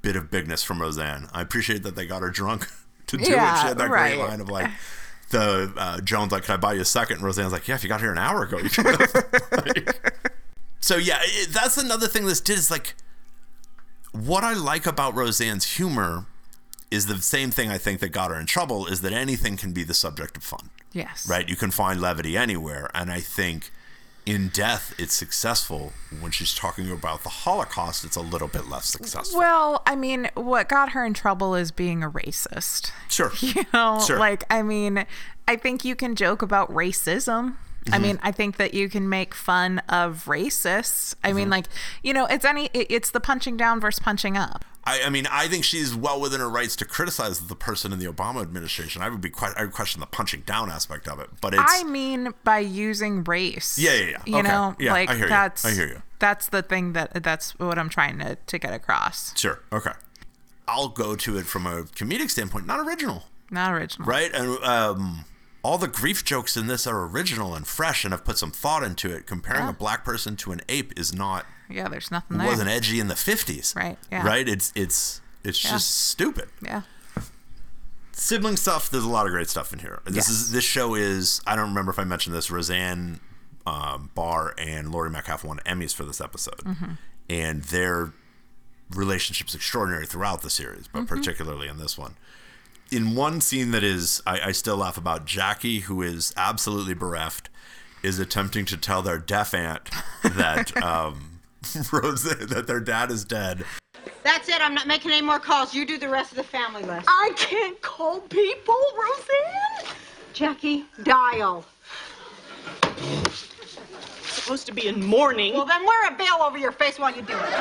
bit of bigness from Roseanne. I appreciate that they got her drunk <laughs> to do it. Yeah, She had that right. great line of like, the uh, Jones like, "Can I buy you a second? And Roseanne's like, "Yeah, if you got here an hour ago, you. <laughs> Like- so yeah, it, that's another thing this did is like, what I like about Roseanne's humor is the same thing I think that got her in trouble is that anything can be the subject of fun yes. right? You can find levity anywhere. And I think in death, it's successful. When she's talking about the Holocaust, it's a little bit less successful. Well, I mean, what got her in trouble is being a racist. sure. <laughs> You know, Sure. like I mean, I think you can joke about racism. I Mm-hmm. mean, I think that you can make fun of racists. I Mm-hmm. mean, like, you know, it's any it- it's the punching down versus punching up. I, I mean, I think she's well within her rights to criticize the person in the Obama administration. I would be quite, I would question the punching down aspect of it, but it's I mean by using race. Yeah, yeah, yeah. You Okay. know, Yeah, like I hear you. that's I hear you. That's the thing that that's what I'm trying to to get across. sure okay. I'll go to it from a comedic standpoint, not original, Not original. right? And um, all the grief jokes in this are original and fresh, and have put some thought into it. Comparing Yeah. a black person to an ape is not Yeah, there's nothing there. It wasn't edgy in the 50s. Right, yeah. Right? It's it's it's Yeah. just stupid. Yeah. Sibling stuff, there's a lot of great stuff in here. This is this show is I don't remember if I mentioned this, Roseanne um, Barr and Laurie Metcalf won Emmys for this episode. Mm-hmm. And their relationship's extraordinary throughout the series, but Mm-hmm. particularly in this one. In one scene that is I, I still laugh about, Jackie, who is absolutely bereft, is attempting to tell their deaf aunt that <laughs> um, <laughs> Rose that their dad is dead. That's it. I'm not making any more calls. You do the rest of the family list. I can't call people, Roseanne. Jackie, dial. Supposed to be in mourning. Well, then wear a veil over your face while you do it.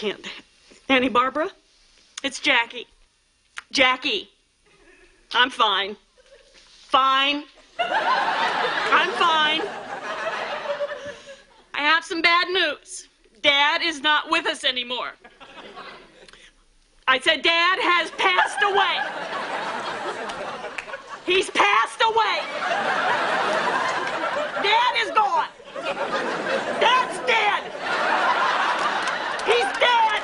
Can't. Annie Barbara? It's Jackie. Jackie. I'm fine. Fine. I'm fine. I have some bad news. Dad is not with us anymore. I said Dad has passed away. He's passed away. Dad is gone. Dad's dead. He's dead.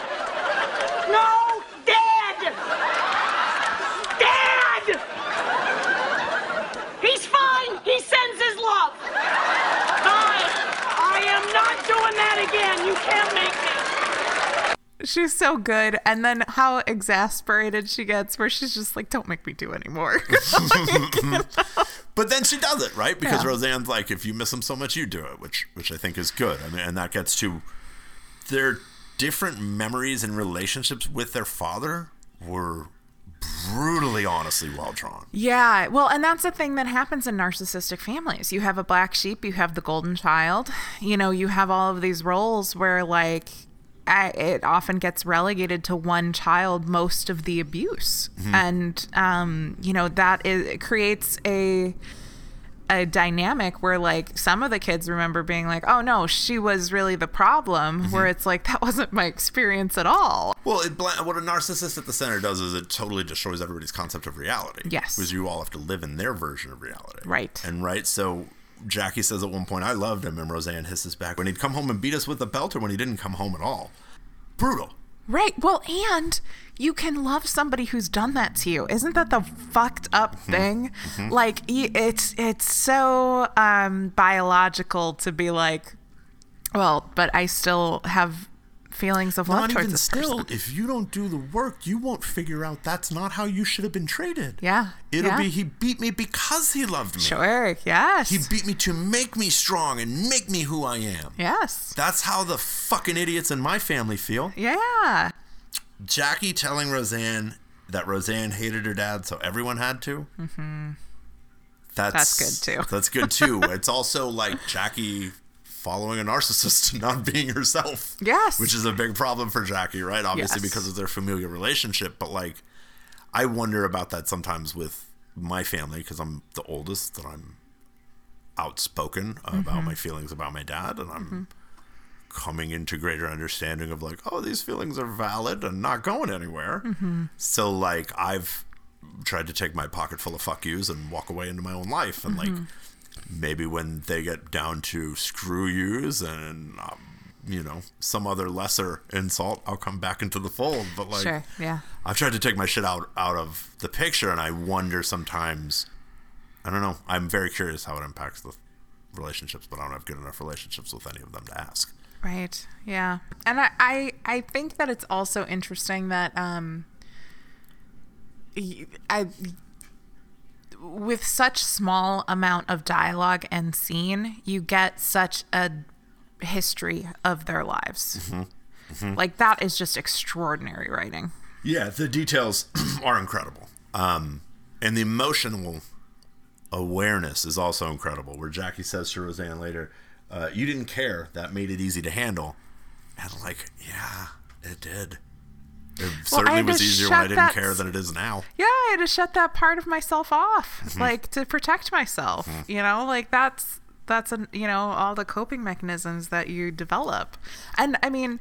No, dead. Dad. He's fine. He sends his love. Bye. I am not doing that again. You can't make me. She's so good. And then how exasperated she gets, where she's just like, don't make me do anymore. <laughs> But then she does it, right? Because Yeah. Roseanne's like, if you miss him so much, you do it, which which I think is good. I mean, and that gets to their different memories and relationships with their father were brutally honestly well drawn. Yeah, well, and that's the thing that happens in narcissistic families. You have a black sheep, you have the golden child, you know, you have all of these roles where, like, I, it often gets relegated to one child most of the abuse, and um, you know that is it creates a a dynamic where like some of the kids remember being like, "Oh no, she was really the problem," mm-hmm. where it's like that wasn't my experience at all. Well, it, bla- what a narcissist at the center does is it totally destroys everybody's concept of reality. Yes. Because you all have to live in their version of reality. Right. And right, so Jackie says at one point, I loved him, and Roseanne hisses back when he'd come home and beat us with a belt or when he didn't come home at all. Brutal. Right. Well, and you can love somebody who's done that to you. Isn't that the fucked up thing? Like it's it's so um biological to be like, well, but I still have feelings of love Not towards even this still, person. if you don't do the work, you won't figure out that's not how you should have been treated. Yeah. It'll yeah. be he beat me because he loved me. Sure. Yes. He beat me to make me strong and make me who I am. yes. That's how the fucking idiots in my family feel. Yeah. Jackie telling Roseanne that Roseanne hated her dad, so everyone had to. Mm-hmm. That's, That's good, too. That's good too. <laughs> it's also like Jackie following a narcissist and not being herself. Yes. Which is a big problem for Jackie, right? Obviously Yes. because of their familial relationship, but like I wonder about that sometimes with my family because I'm the oldest that I'm outspoken about Mm-hmm. my feelings about my dad and I'm coming into greater understanding of like oh these feelings are valid and not going anywhere Mm-hmm. so like i've tried to take my pocket full of fuck yous and walk away into my own life and Mm-hmm. like maybe when they get down to screw yous and um, you know some other lesser insult i'll come back into the fold but like sure. Yeah. I've tried to take my shit out out of the picture, and I wonder sometimes. I don't know. I'm very curious how it impacts the relationships, but I don't have good enough relationships with any of them to ask. Right. Yeah. And I, I, I think that it's also interesting that um I with such small amount of dialogue and scene, you get such a history of their lives. Like that is just extraordinary writing. Yeah, the details <clears throat> are incredible, um, and the emotional awareness is also incredible. Where Jackie says to Roseanne later, uh, "You didn't care. That made it easy to handle," and like, yeah, it did. It certainly was easier when I didn't that care than it is now. Yeah, I had to shut that part of myself off, Mm-hmm. like to protect myself. You know, like that's that's an you know all the coping mechanisms that you develop, and I mean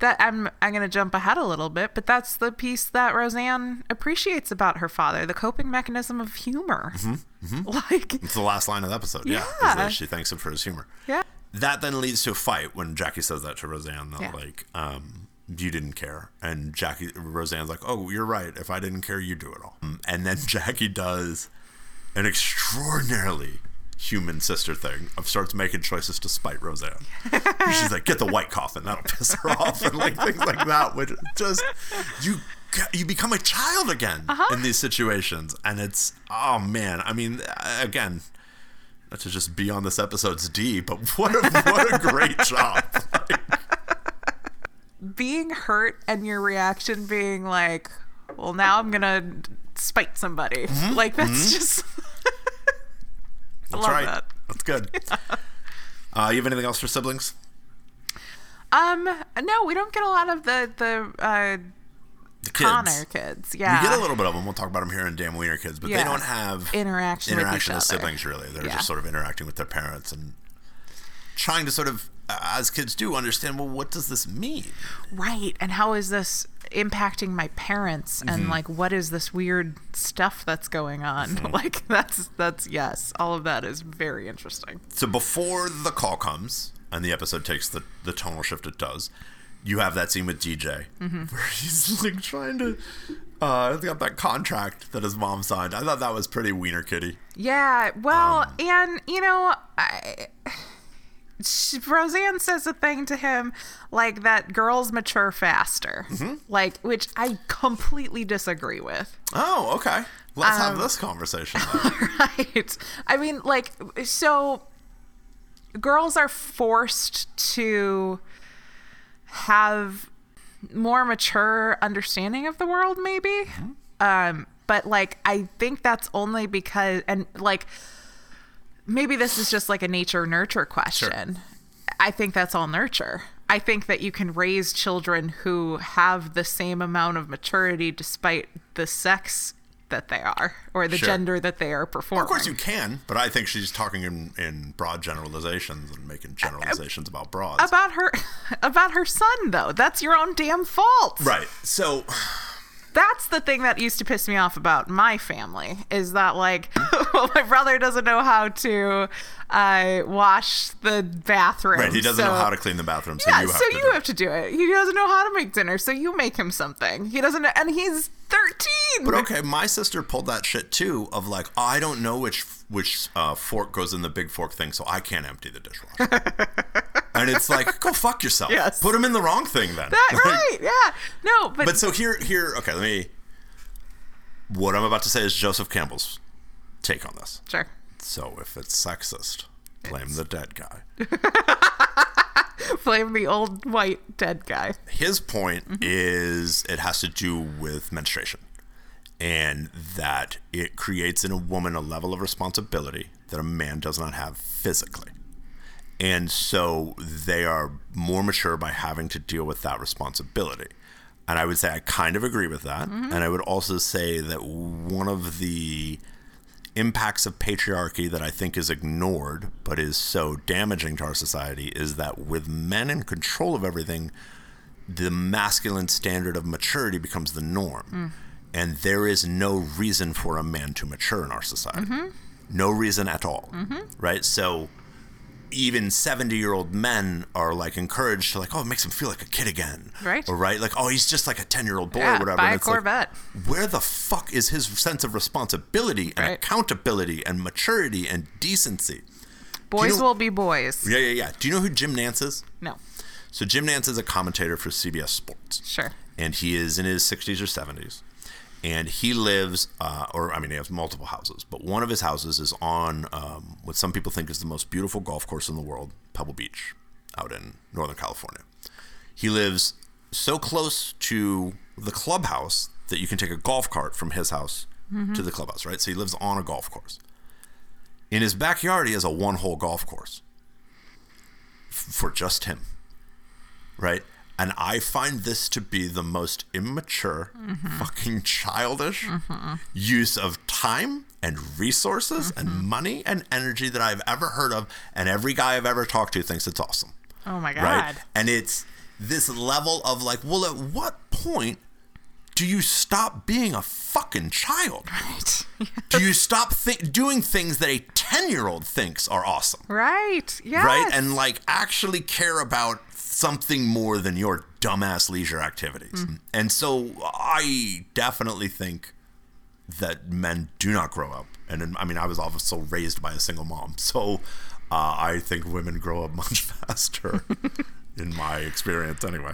that I'm I'm gonna jump ahead a little bit, but that's the piece that Roseanne appreciates about her father, the coping mechanism of humor. <laughs> Like, It's the last line of the episode. Yeah, Yeah. she thanks him for his humor. yeah, that then leads to a fight when Jackie says that to Roseanne. That Yeah. like, um, you didn't care, and Jackie Roseanne's like, "Oh, you're right. If I didn't care, you'd do it all." Um, And then <laughs> Jackie does an extraordinarily human sister thing of starts making choices to spite Roseanne. <laughs> She's like, "Get the white coffin. That'll piss her off," <laughs> and like things like that. Which just you you become a child again in these situations, and it's oh man. I mean, again not to just be on this episode's D, but what a, what a great job. <laughs> being hurt and your reaction being like, well, now I'm gonna spite somebody. Like that's just. <laughs> I That's love right. that. That's good. <laughs> Uh, you have anything else for siblings? Um, no, we don't get a lot of the the uh, The kids. Conner kids. Yeah, We get a little bit of them. We'll talk about them here in Damn Wiener Kids, but they don't have Interaction with interaction other. siblings. Really, they're Yeah. just sort of interacting with their parents and trying to sort of, as kids do, understand. Well, what does this mean? right. And how is this impacting my parents? Mm-hmm. And like, what is this weird stuff that's going on? Mm-hmm. <laughs> Like, that's that's yes, all of that is very interesting. So before the call comes and the episode takes the the tonal shift it does, you have that scene with DJ Mm-hmm. where he's like trying to. Uh, got that contract that his mom signed. I thought that was pretty wiener kitty. Yeah, well, Um, and you know, I, she, Roseanne says a thing to him like that girls mature faster, Mm-hmm. like which I completely disagree with. Oh, okay. Let's have Um, this conversation. <laughs> Right? I mean, like, so girls are forced to have more mature understanding of the world, maybe. Um, but like, I think that's only because, and like, maybe this is just like a nature nurture question. I think that's all nurture. I think that you can raise children who have the same amount of maturity despite the sex that they are or the Sure. gender that they are performing. Of course you can, but I think she's talking in, in broad generalizations and making generalizations about broads. about her <laughs> about her son though. That's your own damn fault. right. So That's the thing that used to piss me off about my family is that like <laughs> well, my brother doesn't know how to uh, wash the bathroom. right, he doesn't so- know how to clean the bathroom, so yeah, you have so to. you do it. have to do it. He doesn't know how to make dinner, so you make him something. He doesn't, know, and he's thirteen. But okay, my sister pulled that shit too of like, oh, I don't know which which uh, fork goes in the big fork thing, so I can't empty the dishwasher. <laughs> and it's like, go fuck yourself. Yes. Put him in the wrong thing then. That, Like, right? Yeah. No, but, But so here, here, okay, let me. What I'm about to say is Joseph Campbell's take on this. sure. So if it's sexist, blame the dead guy. <laughs> Blame the old white dead guy. His point Mm-hmm. is it has to do with menstruation and that it creates in a woman a level of responsibility that a man does not have physically. And so they are more mature by having to deal with that responsibility. And I would say I kind of agree with that. And I would also say that one of the impacts of patriarchy that I think is ignored but is so damaging to our society is that with men in control of everything, the masculine standard of maturity becomes the norm. Mm. And there is no reason for a man to mature in our society. Mm-hmm. No reason at all. Mm-hmm. Right? So even 70 year old men are like encouraged to like, oh, it makes him feel like a kid again. Right. Or right, like, oh, he's just like a 10 year old boy Yeah, or whatever. buy a it's like, Corvette. where the fuck is his sense of responsibility and Right. accountability and maturity and decency? Boys know- will be boys. Yeah, yeah, yeah. Do you know who Jim Nantz is? No. So Jim Nantz is a commentator for CBS Sports. Sure. And he is in his 60s or 70s. And he lives, uh, or I mean, he has multiple houses, but one of his houses is on um, what some people think is the most beautiful golf course in the world, Pebble Beach, out in Northern California. He lives so close to the clubhouse that you can take a golf cart from his house to the clubhouse, right? So he lives on a golf course. In his backyard, he has a one hole golf course for just him, right? And I find this to be the most immature, mm-hmm. fucking childish mm-hmm, mm-hmm. use of time and resources and money and energy that I've ever heard of. And every guy I've ever talked to thinks it's awesome Oh my god. right? And it's this level of like, well, at what point do you stop being a fucking child? Right. <laughs> Do you stop th- doing things that a 10 year old thinks are awesome? Right. Yes. Right? And like actually care about something more than your dumbass leisure activities. And so I definitely think that men do not grow up. And I mean, I was also raised by a single mom. <laughs> So uh, I think women grow up much <laughs> faster, <laughs> in my experience, anyway.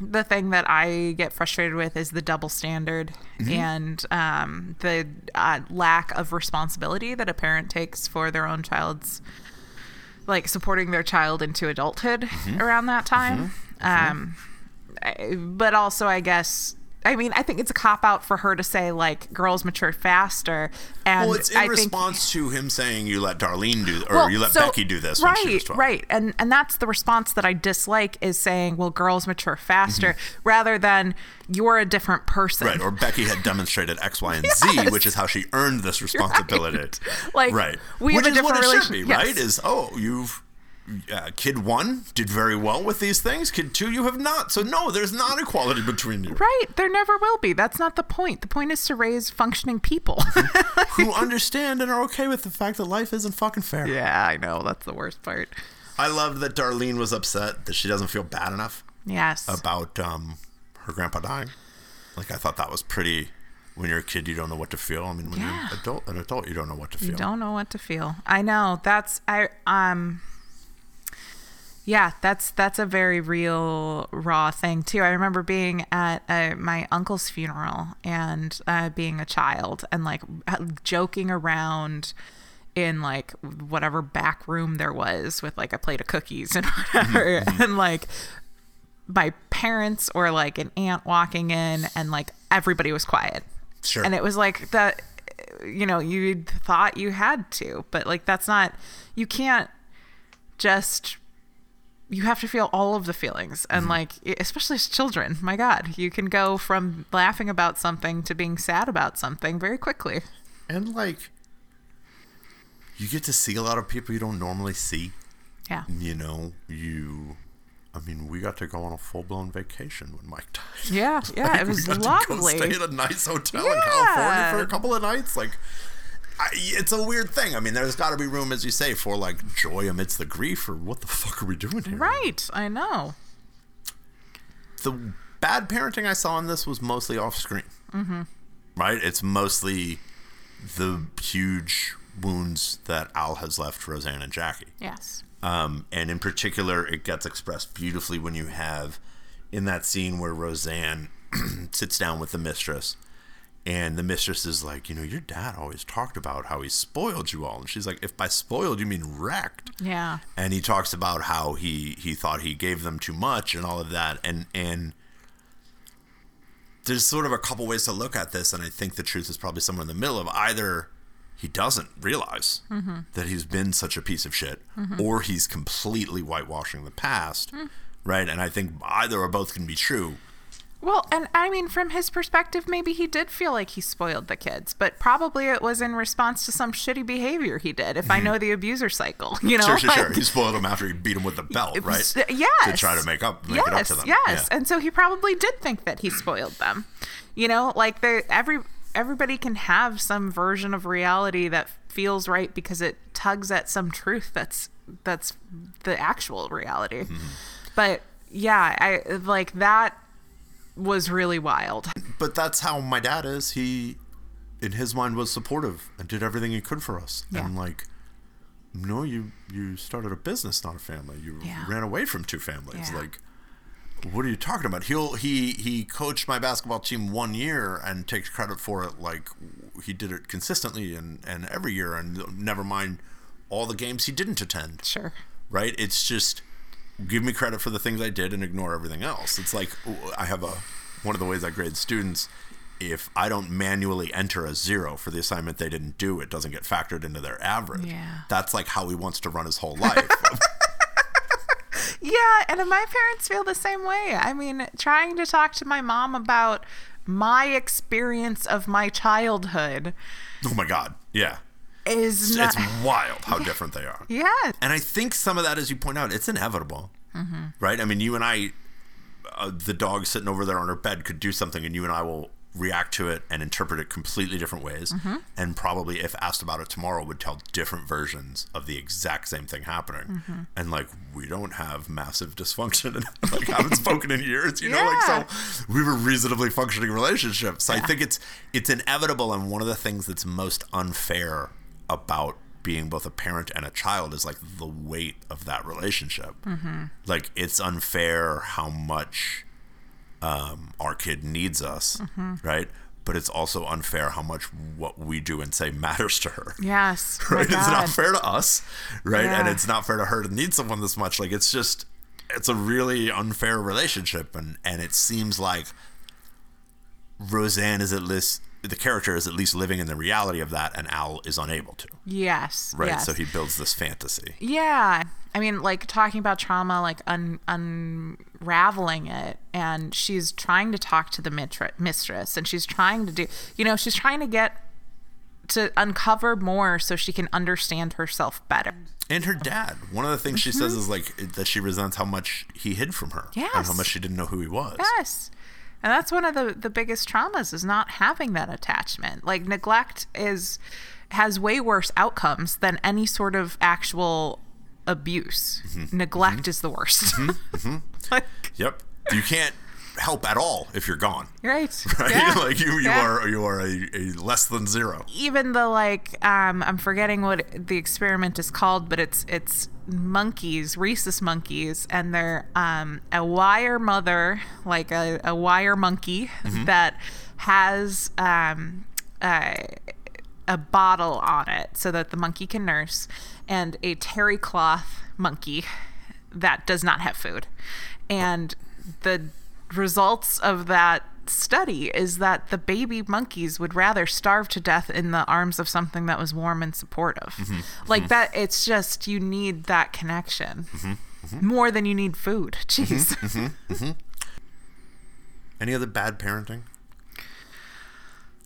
the thing that I get frustrated with is the double standard and um, the uh, lack of responsibility that a parent takes for their own child's, like supporting their child into adulthood around that time. Um, I- but also, I guess. I mean, I think it's a cop out for her to say like girls mature faster, and well, it's in I think response to him saying you let Darlene do, or well, you let so- Becky do this right, when she was Right, and and that's the response that I dislike is saying, "Well, girls mature faster," rather than "You're a different person." Mm-hmm. Right, or Becky had demonstrated X, Y, and <laughs> Z, which is how she earned this <laughs> responsibility. Like, right, we have which a is what it different should be, relation- right? Is oh, you've uh, kid one did very well with these things. Kid two, you have not. So no, there's not equality between you. Right, there never will be. That's not the point. The point is to raise functioning people. <laughs> Who <laughs> understand and are okay with the fact that life isn't fucking fair. yeah, I know that's the worst part. I love that Darlene was upset that she doesn't feel bad enough Yes. about um, her grandpa dying. Like I thought that was pretty. When you're a kid, you don't know what to feel. I mean, when Yeah. you're adult, an adult, you don't know what to feel. You don't know what to feel. I know. That's I um yeah, that's that's a very real raw thing too. I remember being at uh, my uncle's funeral and uh, being a child and like joking around in like whatever back room there was with like a plate of cookies and <laughs> whatever and like my parents or like an aunt walking in and like everybody was quiet Sure. and it was like that you know you thought you had to but like that's not you can't just you have to feel all of the feelings and mm-hmm. like e, especially as children my god you can go from laughing about something to being sad about something very quickly and like, you get to see a lot of people you don't normally see. yeah You know, you. I mean, we got to go on a full blown vacation when Mike died. yeah <laughs> yeah Like, it was we got lovely To go stay at a nice hotel in California for a couple of nights. Like, I, it's a weird thing. I mean, there's got to be room, as you say, for like joy amidst the grief, or what the fuck are we doing here? right i know The bad parenting I saw in this was mostly off screen. Mm-hmm. Right? It's mostly the huge wounds that Al has left Roseanne and Jackie. yes Um, and in particular, it gets expressed beautifully when you have in that scene where Roseanne <clears throat> sits down with the mistress, and the mistress is like, you know, your dad always talked about how he spoiled you all, and she's like, if by spoiled you mean wrecked, yeah. And he talks about how he he thought he gave them too much and all of that, and and there's sort of a couple ways to look at this, and I think the truth is probably somewhere in the middle of either he doesn't realize mm-hmm. that he's been such a piece of shit, mm-hmm. or he's completely whitewashing the past, mm. right? And I think either or both can be true. Well, and I mean, from his perspective, maybe he did feel like he spoiled the kids, but probably it was in response to some shitty behavior he did. If I know the abuser cycle, <laughs> you know, Mm-hmm. sure, sure, sure. <laughs> He spoiled them after he beat them with the belt, right? was- Yes. To try to make up, make yes, it up to them. Yes. Yeah. And so he probably did think that he spoiled them. You know, like they every everybody can have some version of reality that feels right because it tugs at some truth that's that's the actual reality. Mm-hmm. But yeah, I like that was really wild. but that's how my dad is. He, in his mind, was supportive and did everything he could for us. Yeah. And like, no, you you started a business, not a family. You Yeah. ran away from two families. Yeah. Like, what are you talking about? He'll he he coached my basketball team one year and takes credit for it. Like he did it consistently and and every year, and never mind all the games he didn't attend Sure. right? It's just give me credit for the things I did and ignore everything else. It's like I have a one of the ways I grade students. If I don't manually enter a zero for the assignment they didn't do, it doesn't get factored into their average. Yeah. That's like how he wants to run his whole life. <laughs> <laughs> Yeah, and my parents feel the same way. I mean, trying to talk to my mom about my experience of my childhood oh my god, yeah, is not. it's wild how different they are. <laughs> yeah. And I think some of that, as you point out, it's inevitable, mm-hmm. right? I mean, you and I, uh, the dog sitting over there on her bed could do something, and you and I will react to it and interpret it completely different ways. Mm-hmm. And probably, if asked about it tomorrow, would tell different versions of the exact same thing happening. Mm-hmm. And like, we don't have massive dysfunction, and <laughs> like haven't <laughs> spoken in years, you know. Like, so we have a reasonably functioning relationship. So I think it's it's inevitable, and one of the things that's most unfair about being both a parent and a child is like the weight of that relationship. Like it's unfair how much um, our kid needs us, right? But it's also unfair how much what we do and say matters to her. Yes. <laughs> Right? It's not fair to us, right? And it's not fair to her to need someone this much. Like it's just it's a really unfair relationship and and it seems like Roseanne is at least the character is at least living in the reality of that and Al is unable to. Yes. Right? Yes. So he builds this fantasy. Yeah. I mean, like talking about trauma, like un- unraveling it, and she's trying to talk to the mitri- mistress, and she's trying to do, you know, she's trying to get to uncover more so she can understand herself better. And her dad. One of the things she says is like that she resents how much he hid from her. And how Mm-hmm. Much she didn't know who he was. Yes. And that's one of the, the biggest traumas is not having that attachment. Like neglect is has way worse outcomes than any sort of actual abuse. Mm-hmm. Neglect is the worst. <laughs> like, Yep. You can't help at all if you're gone. right. <laughs> Right? Yeah. like you, you Yeah. are you are a, a less than zero. even the like um I'm forgetting what the experiment is called, but it's it's monkeys, rhesus monkeys, and they're um a wire mother, like a, a wire monkey that has um a, a bottle on it so that the monkey can nurse, and a terry cloth monkey that does not have food. And the results of that study is that the baby monkeys would rather starve to death in the arms of something that was warm and supportive. Mm-hmm. Like mm-hmm. that, it's just you need that connection mm-hmm. more than you need food. <laughs> Jeez. Any other bad parenting?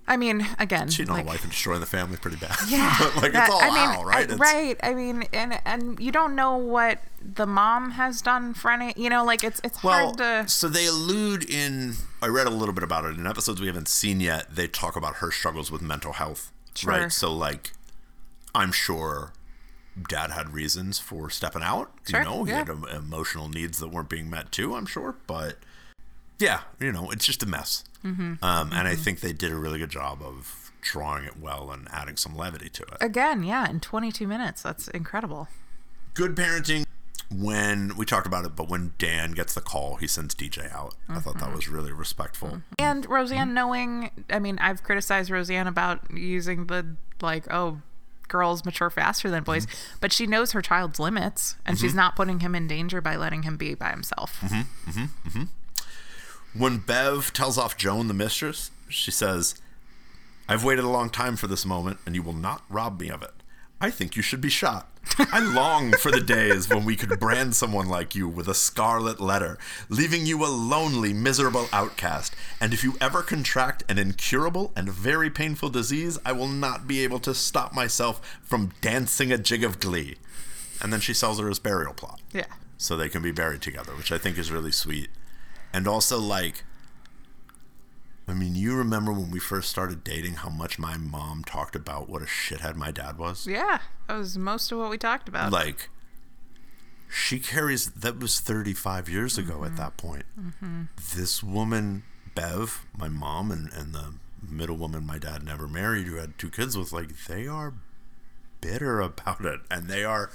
I mean, again, Cheating on like, a wife and destroying the family pretty bad. Yeah, <laughs> like that- it's all I mean, Al, right? I- right. I mean, and and you don't know what the mom has done for any. You know, like it's it's Well, hard to. so they allude in. I read a little bit about it in episodes we haven't seen yet. They talk about her struggles with mental health, Sure. right? So, like, I'm sure dad had reasons for stepping out. Sure, You know, he yeah. had em- emotional needs that weren't being met too. I'm sure, but yeah, you know, it's just a mess. Mm-hmm. Um, and I think they did a really good job of drawing it well and adding some levity to it. Again, yeah, in 22 minutes, that's incredible. good parenting when we talked about it, but when Dan gets the call, he sends DJ out. I thought that mm-hmm. was really respectful. Mm-hmm. And Roseanne knowing, I mean, I've criticized Roseanne about using the like, oh, girls mature faster than boys, mm-hmm. but she knows her child's limits, and she's not putting him in danger by letting him be by himself. When Bev tells off Joan, the mistress, she says, I've waited a long time for this moment, and you will not rob me of it. I think you should be shot. I long for the days when we could brand someone like you with a scarlet letter, leaving you a lonely, miserable outcast. And if you ever contract an incurable and very painful disease, I will not be able to stop myself from dancing a jig of glee. And then she sells her his burial plot Yeah. so they can be buried together, which I think is really sweet. And also, like, I mean, you remember when we first started dating how much my mom talked about what a shithead my dad was? Yeah. That was most of what we talked about. Like, she carries that was 35 years ago at mm-hmm. that point. Mm-hmm. This woman, Bev, my mom, and, and the middle woman my dad never married, who had two kids with, like, they are bitter about it. And they are.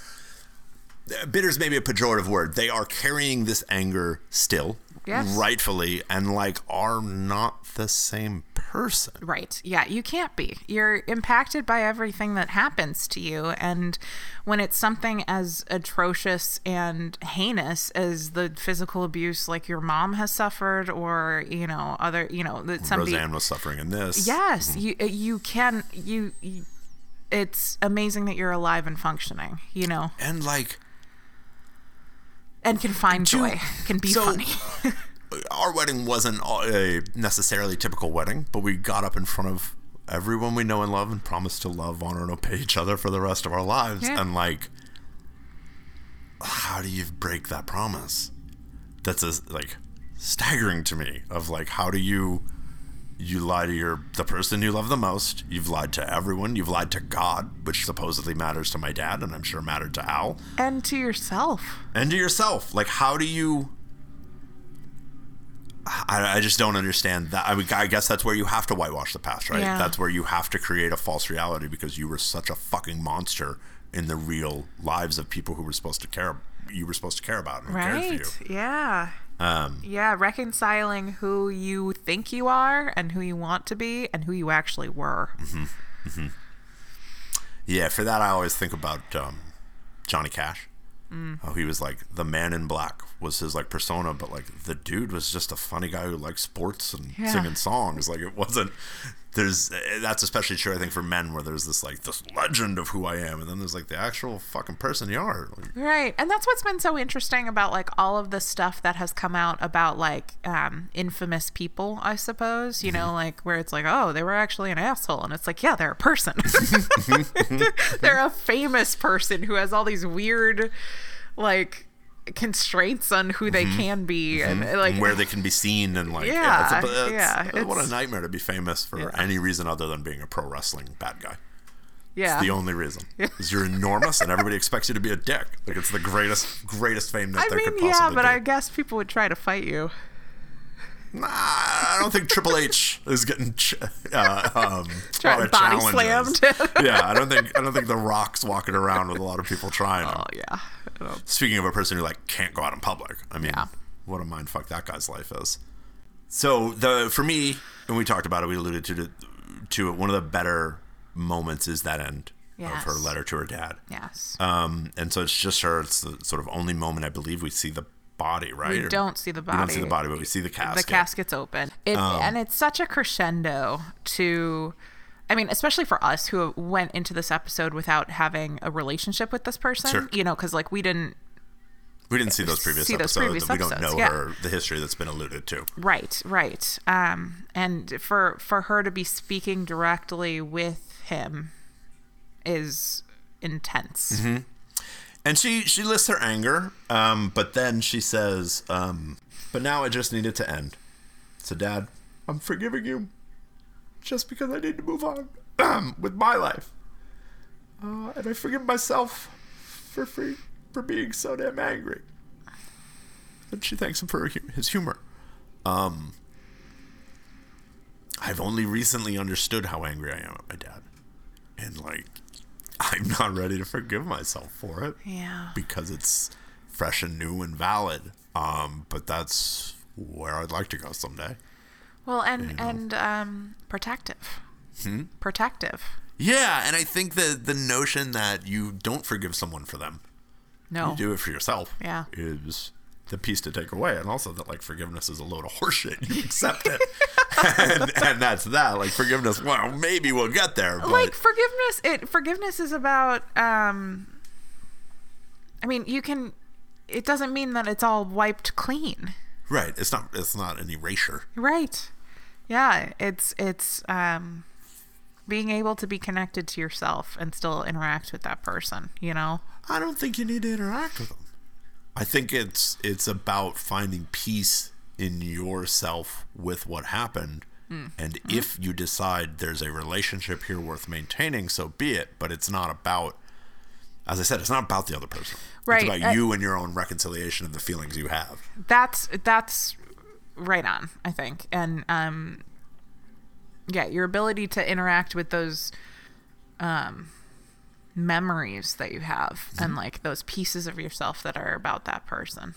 Bitter is maybe a pejorative word. They are carrying this anger still, Yes. rightfully, and like are not the same person. Right. Yeah, you can't be. You're impacted by everything that happens to you. And when it's something as atrocious and heinous as the physical abuse like your mom has suffered or, you know, other, you know, that somebody Roseanne was suffering in this. Yes, mm-hmm. you you can you, you it's amazing that you're alive and functioning, you know, And like and can find joy, can be so- funny. <laughs> our wedding wasn't a necessarily typical wedding, but we got up in front of everyone we know and love and promised to love, honor, and obey each other for the rest of our lives. Yeah. And like, how do you break that promise? That's a, like staggering to me. Of like, how do you you lie to your the person you love the most? You've lied to everyone. You've lied to God, which supposedly matters to my dad, and I'm sure mattered to Al. and to yourself. and to yourself. Like, how do you? I, I just don't understand that. I mean, I guess that's where you have to whitewash the past, right? Yeah. That's where you have to create a false reality because you were such a fucking monster in the real lives of people who were supposed to care. You were supposed to care about and cared for you. Right. Yeah. Um, Yeah, reconciling who you think you are and who you want to be and who you actually were. hmm Yeah, for that I always think about um, Johnny Cash. Mm. How he was like the man in black was his like persona, but like the dude was just a funny guy who liked sports and Yeah. singing songs. Like it wasn't. There's that's especially true I think for men where there's this like this legend of who I am, and then there's like the actual fucking person you are. Like, Right. And that's what's been so interesting about like all of the stuff that has come out about like um infamous people, I suppose, you know, like where it's like, oh, they were actually an asshole and it's like, yeah, they're a person. <laughs> <laughs> they're a famous person who has all these weird like constraints on who they can be and Mhm. like And where they can be seen and like Yeah, it's a, it's, yeah, what a nightmare to be famous for Yeah. any reason other than being a pro wrestling bad guy. yeah. It's the only reason. Is you're enormous and everybody expects you to be a dick. Like it's the greatest greatest fame that I there mean, could possibly yeah, but be. I guess people would try to fight you. Nah, I don't think Triple H is getting ch- uh, um, Try- a lot of body challenges. slammed. yeah, I don't think I don't think the Rock's walking around with a lot of people trying. him. Oh yeah. Speaking of a person who like can't go out in public, I mean, Yeah. what a mind fuck that guy's life is. So the for me, and we talked about it, we alluded to to it. One of the better moments is that end of her letter to her dad. Yes. Um, and so it's just her. It's the sort of only moment I believe we see the body, right? We Or- don't see the body. We don't see the body, but we see the casket. The casket's open. It, Um, and it's such a crescendo to, I mean, especially for us who went into this episode without having a relationship with this person, Sure. you know, because like we didn't, We didn't see those previous See those episodes, previous and we don't know yeah. her the history that's been alluded to. right, right. Um, and for for her to be speaking directly with him is intense. Mm-hmm. And she she lists her anger, um, but then she says, um, "But now I just need it to end." So, Dad, I'm forgiving you, just because I need to move on <clears throat> with my life, uh, and I forgive myself for free for being so damn angry. And she thanks him for his humor. Um, I've only recently understood how angry I am at my dad, and like, I'm not ready to forgive myself for it Yeah. because it's fresh and new and valid. Um, but that's where I'd like to go someday. Well, and and um, protective, Hmm? protective. Yeah, and I think the the notion that you don't forgive someone for them, No. you do it for yourself, Yeah. is the piece to take away, and also that like forgiveness is a load of horseshit. You accept it, <laughs> and, and that's that. Like forgiveness, well, maybe we'll get there, but like forgiveness it forgiveness is about um i mean you can it doesn't mean that it's all wiped clean right, it's not it's not an erasure. right yeah it's it's um being able to be connected to yourself and still interact with that person you know I don't think you need to interact with them. I think it's it's about finding peace in yourself with what happened. And if you decide there's a relationship here worth maintaining, so be it. But it's not about, as I said, it's not about the other person. Right, It's about uh, you and your own reconciliation of the feelings you have. that's that's right on i think and um yeah your ability to interact with those um memories that you have and like those pieces of yourself that are about that person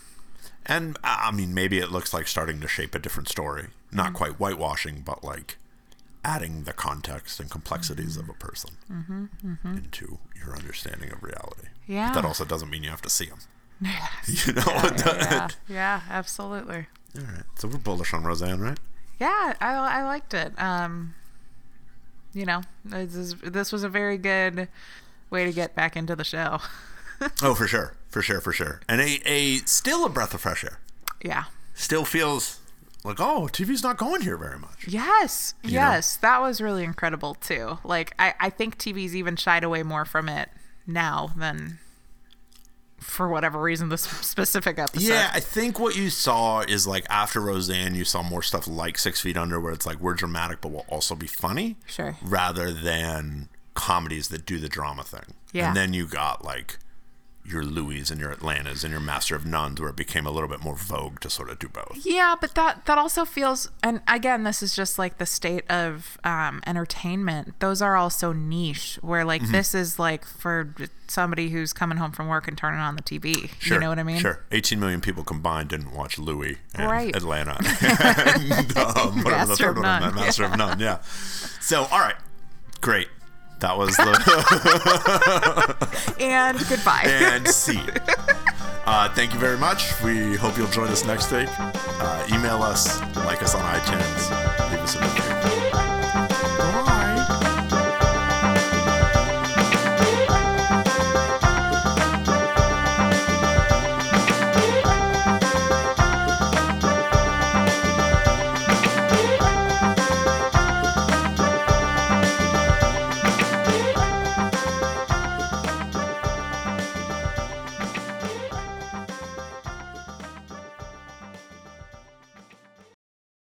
And I mean, maybe it looks like starting to shape a different story. Not Mm. quite whitewashing, but like adding the context and complexities of a person Mhm, mhm. into your understanding of reality. Yeah. But that also doesn't mean you have to see them. <laughs> Yes. <laughs> You know? yeah, yeah, yeah, yeah, absolutely All right. So we're bullish on Roseanne, right? yeah I, I liked it um you know this, is, this was a very good way to get back into the show <laughs> oh, for sure. For sure, for sure. And a, a still a breath of fresh air. yeah Still feels like, oh, TV's not going here very much. Yes, You know? yes, that was really incredible too. Like I, I think TV's even shied away more from it now than for whatever reason this <laughs> specific episode. Yeah, I think what you saw is like after Roseanne, you saw more stuff like Six Feet Under, where it's like we're dramatic, but we'll also be funny. Sure. Rather than comedies that do the drama thing. Yeah. And then you got like, your Louie and your Atlantas and your Master of Nuns, where it became a little bit more vogue to sort of do both. Yeah, but that that also feels and again this is just like the state of um, entertainment. Those are all so niche where like Mhm. this is like for somebody who's coming home from work and turning on the TV. Sure, You know what I mean? Sure. 18 million people combined didn't watch Louie and Right. Atlanta <laughs> <laughs> and um, <laughs> whatever the Master third of one None. Master Yeah. of None. Yeah. So, all right, great. That was the <laughs> and goodbye. and see. Uh, thank you very much. We hope you'll join us next week. Uh, email us, like us on iTunes, leave us a review.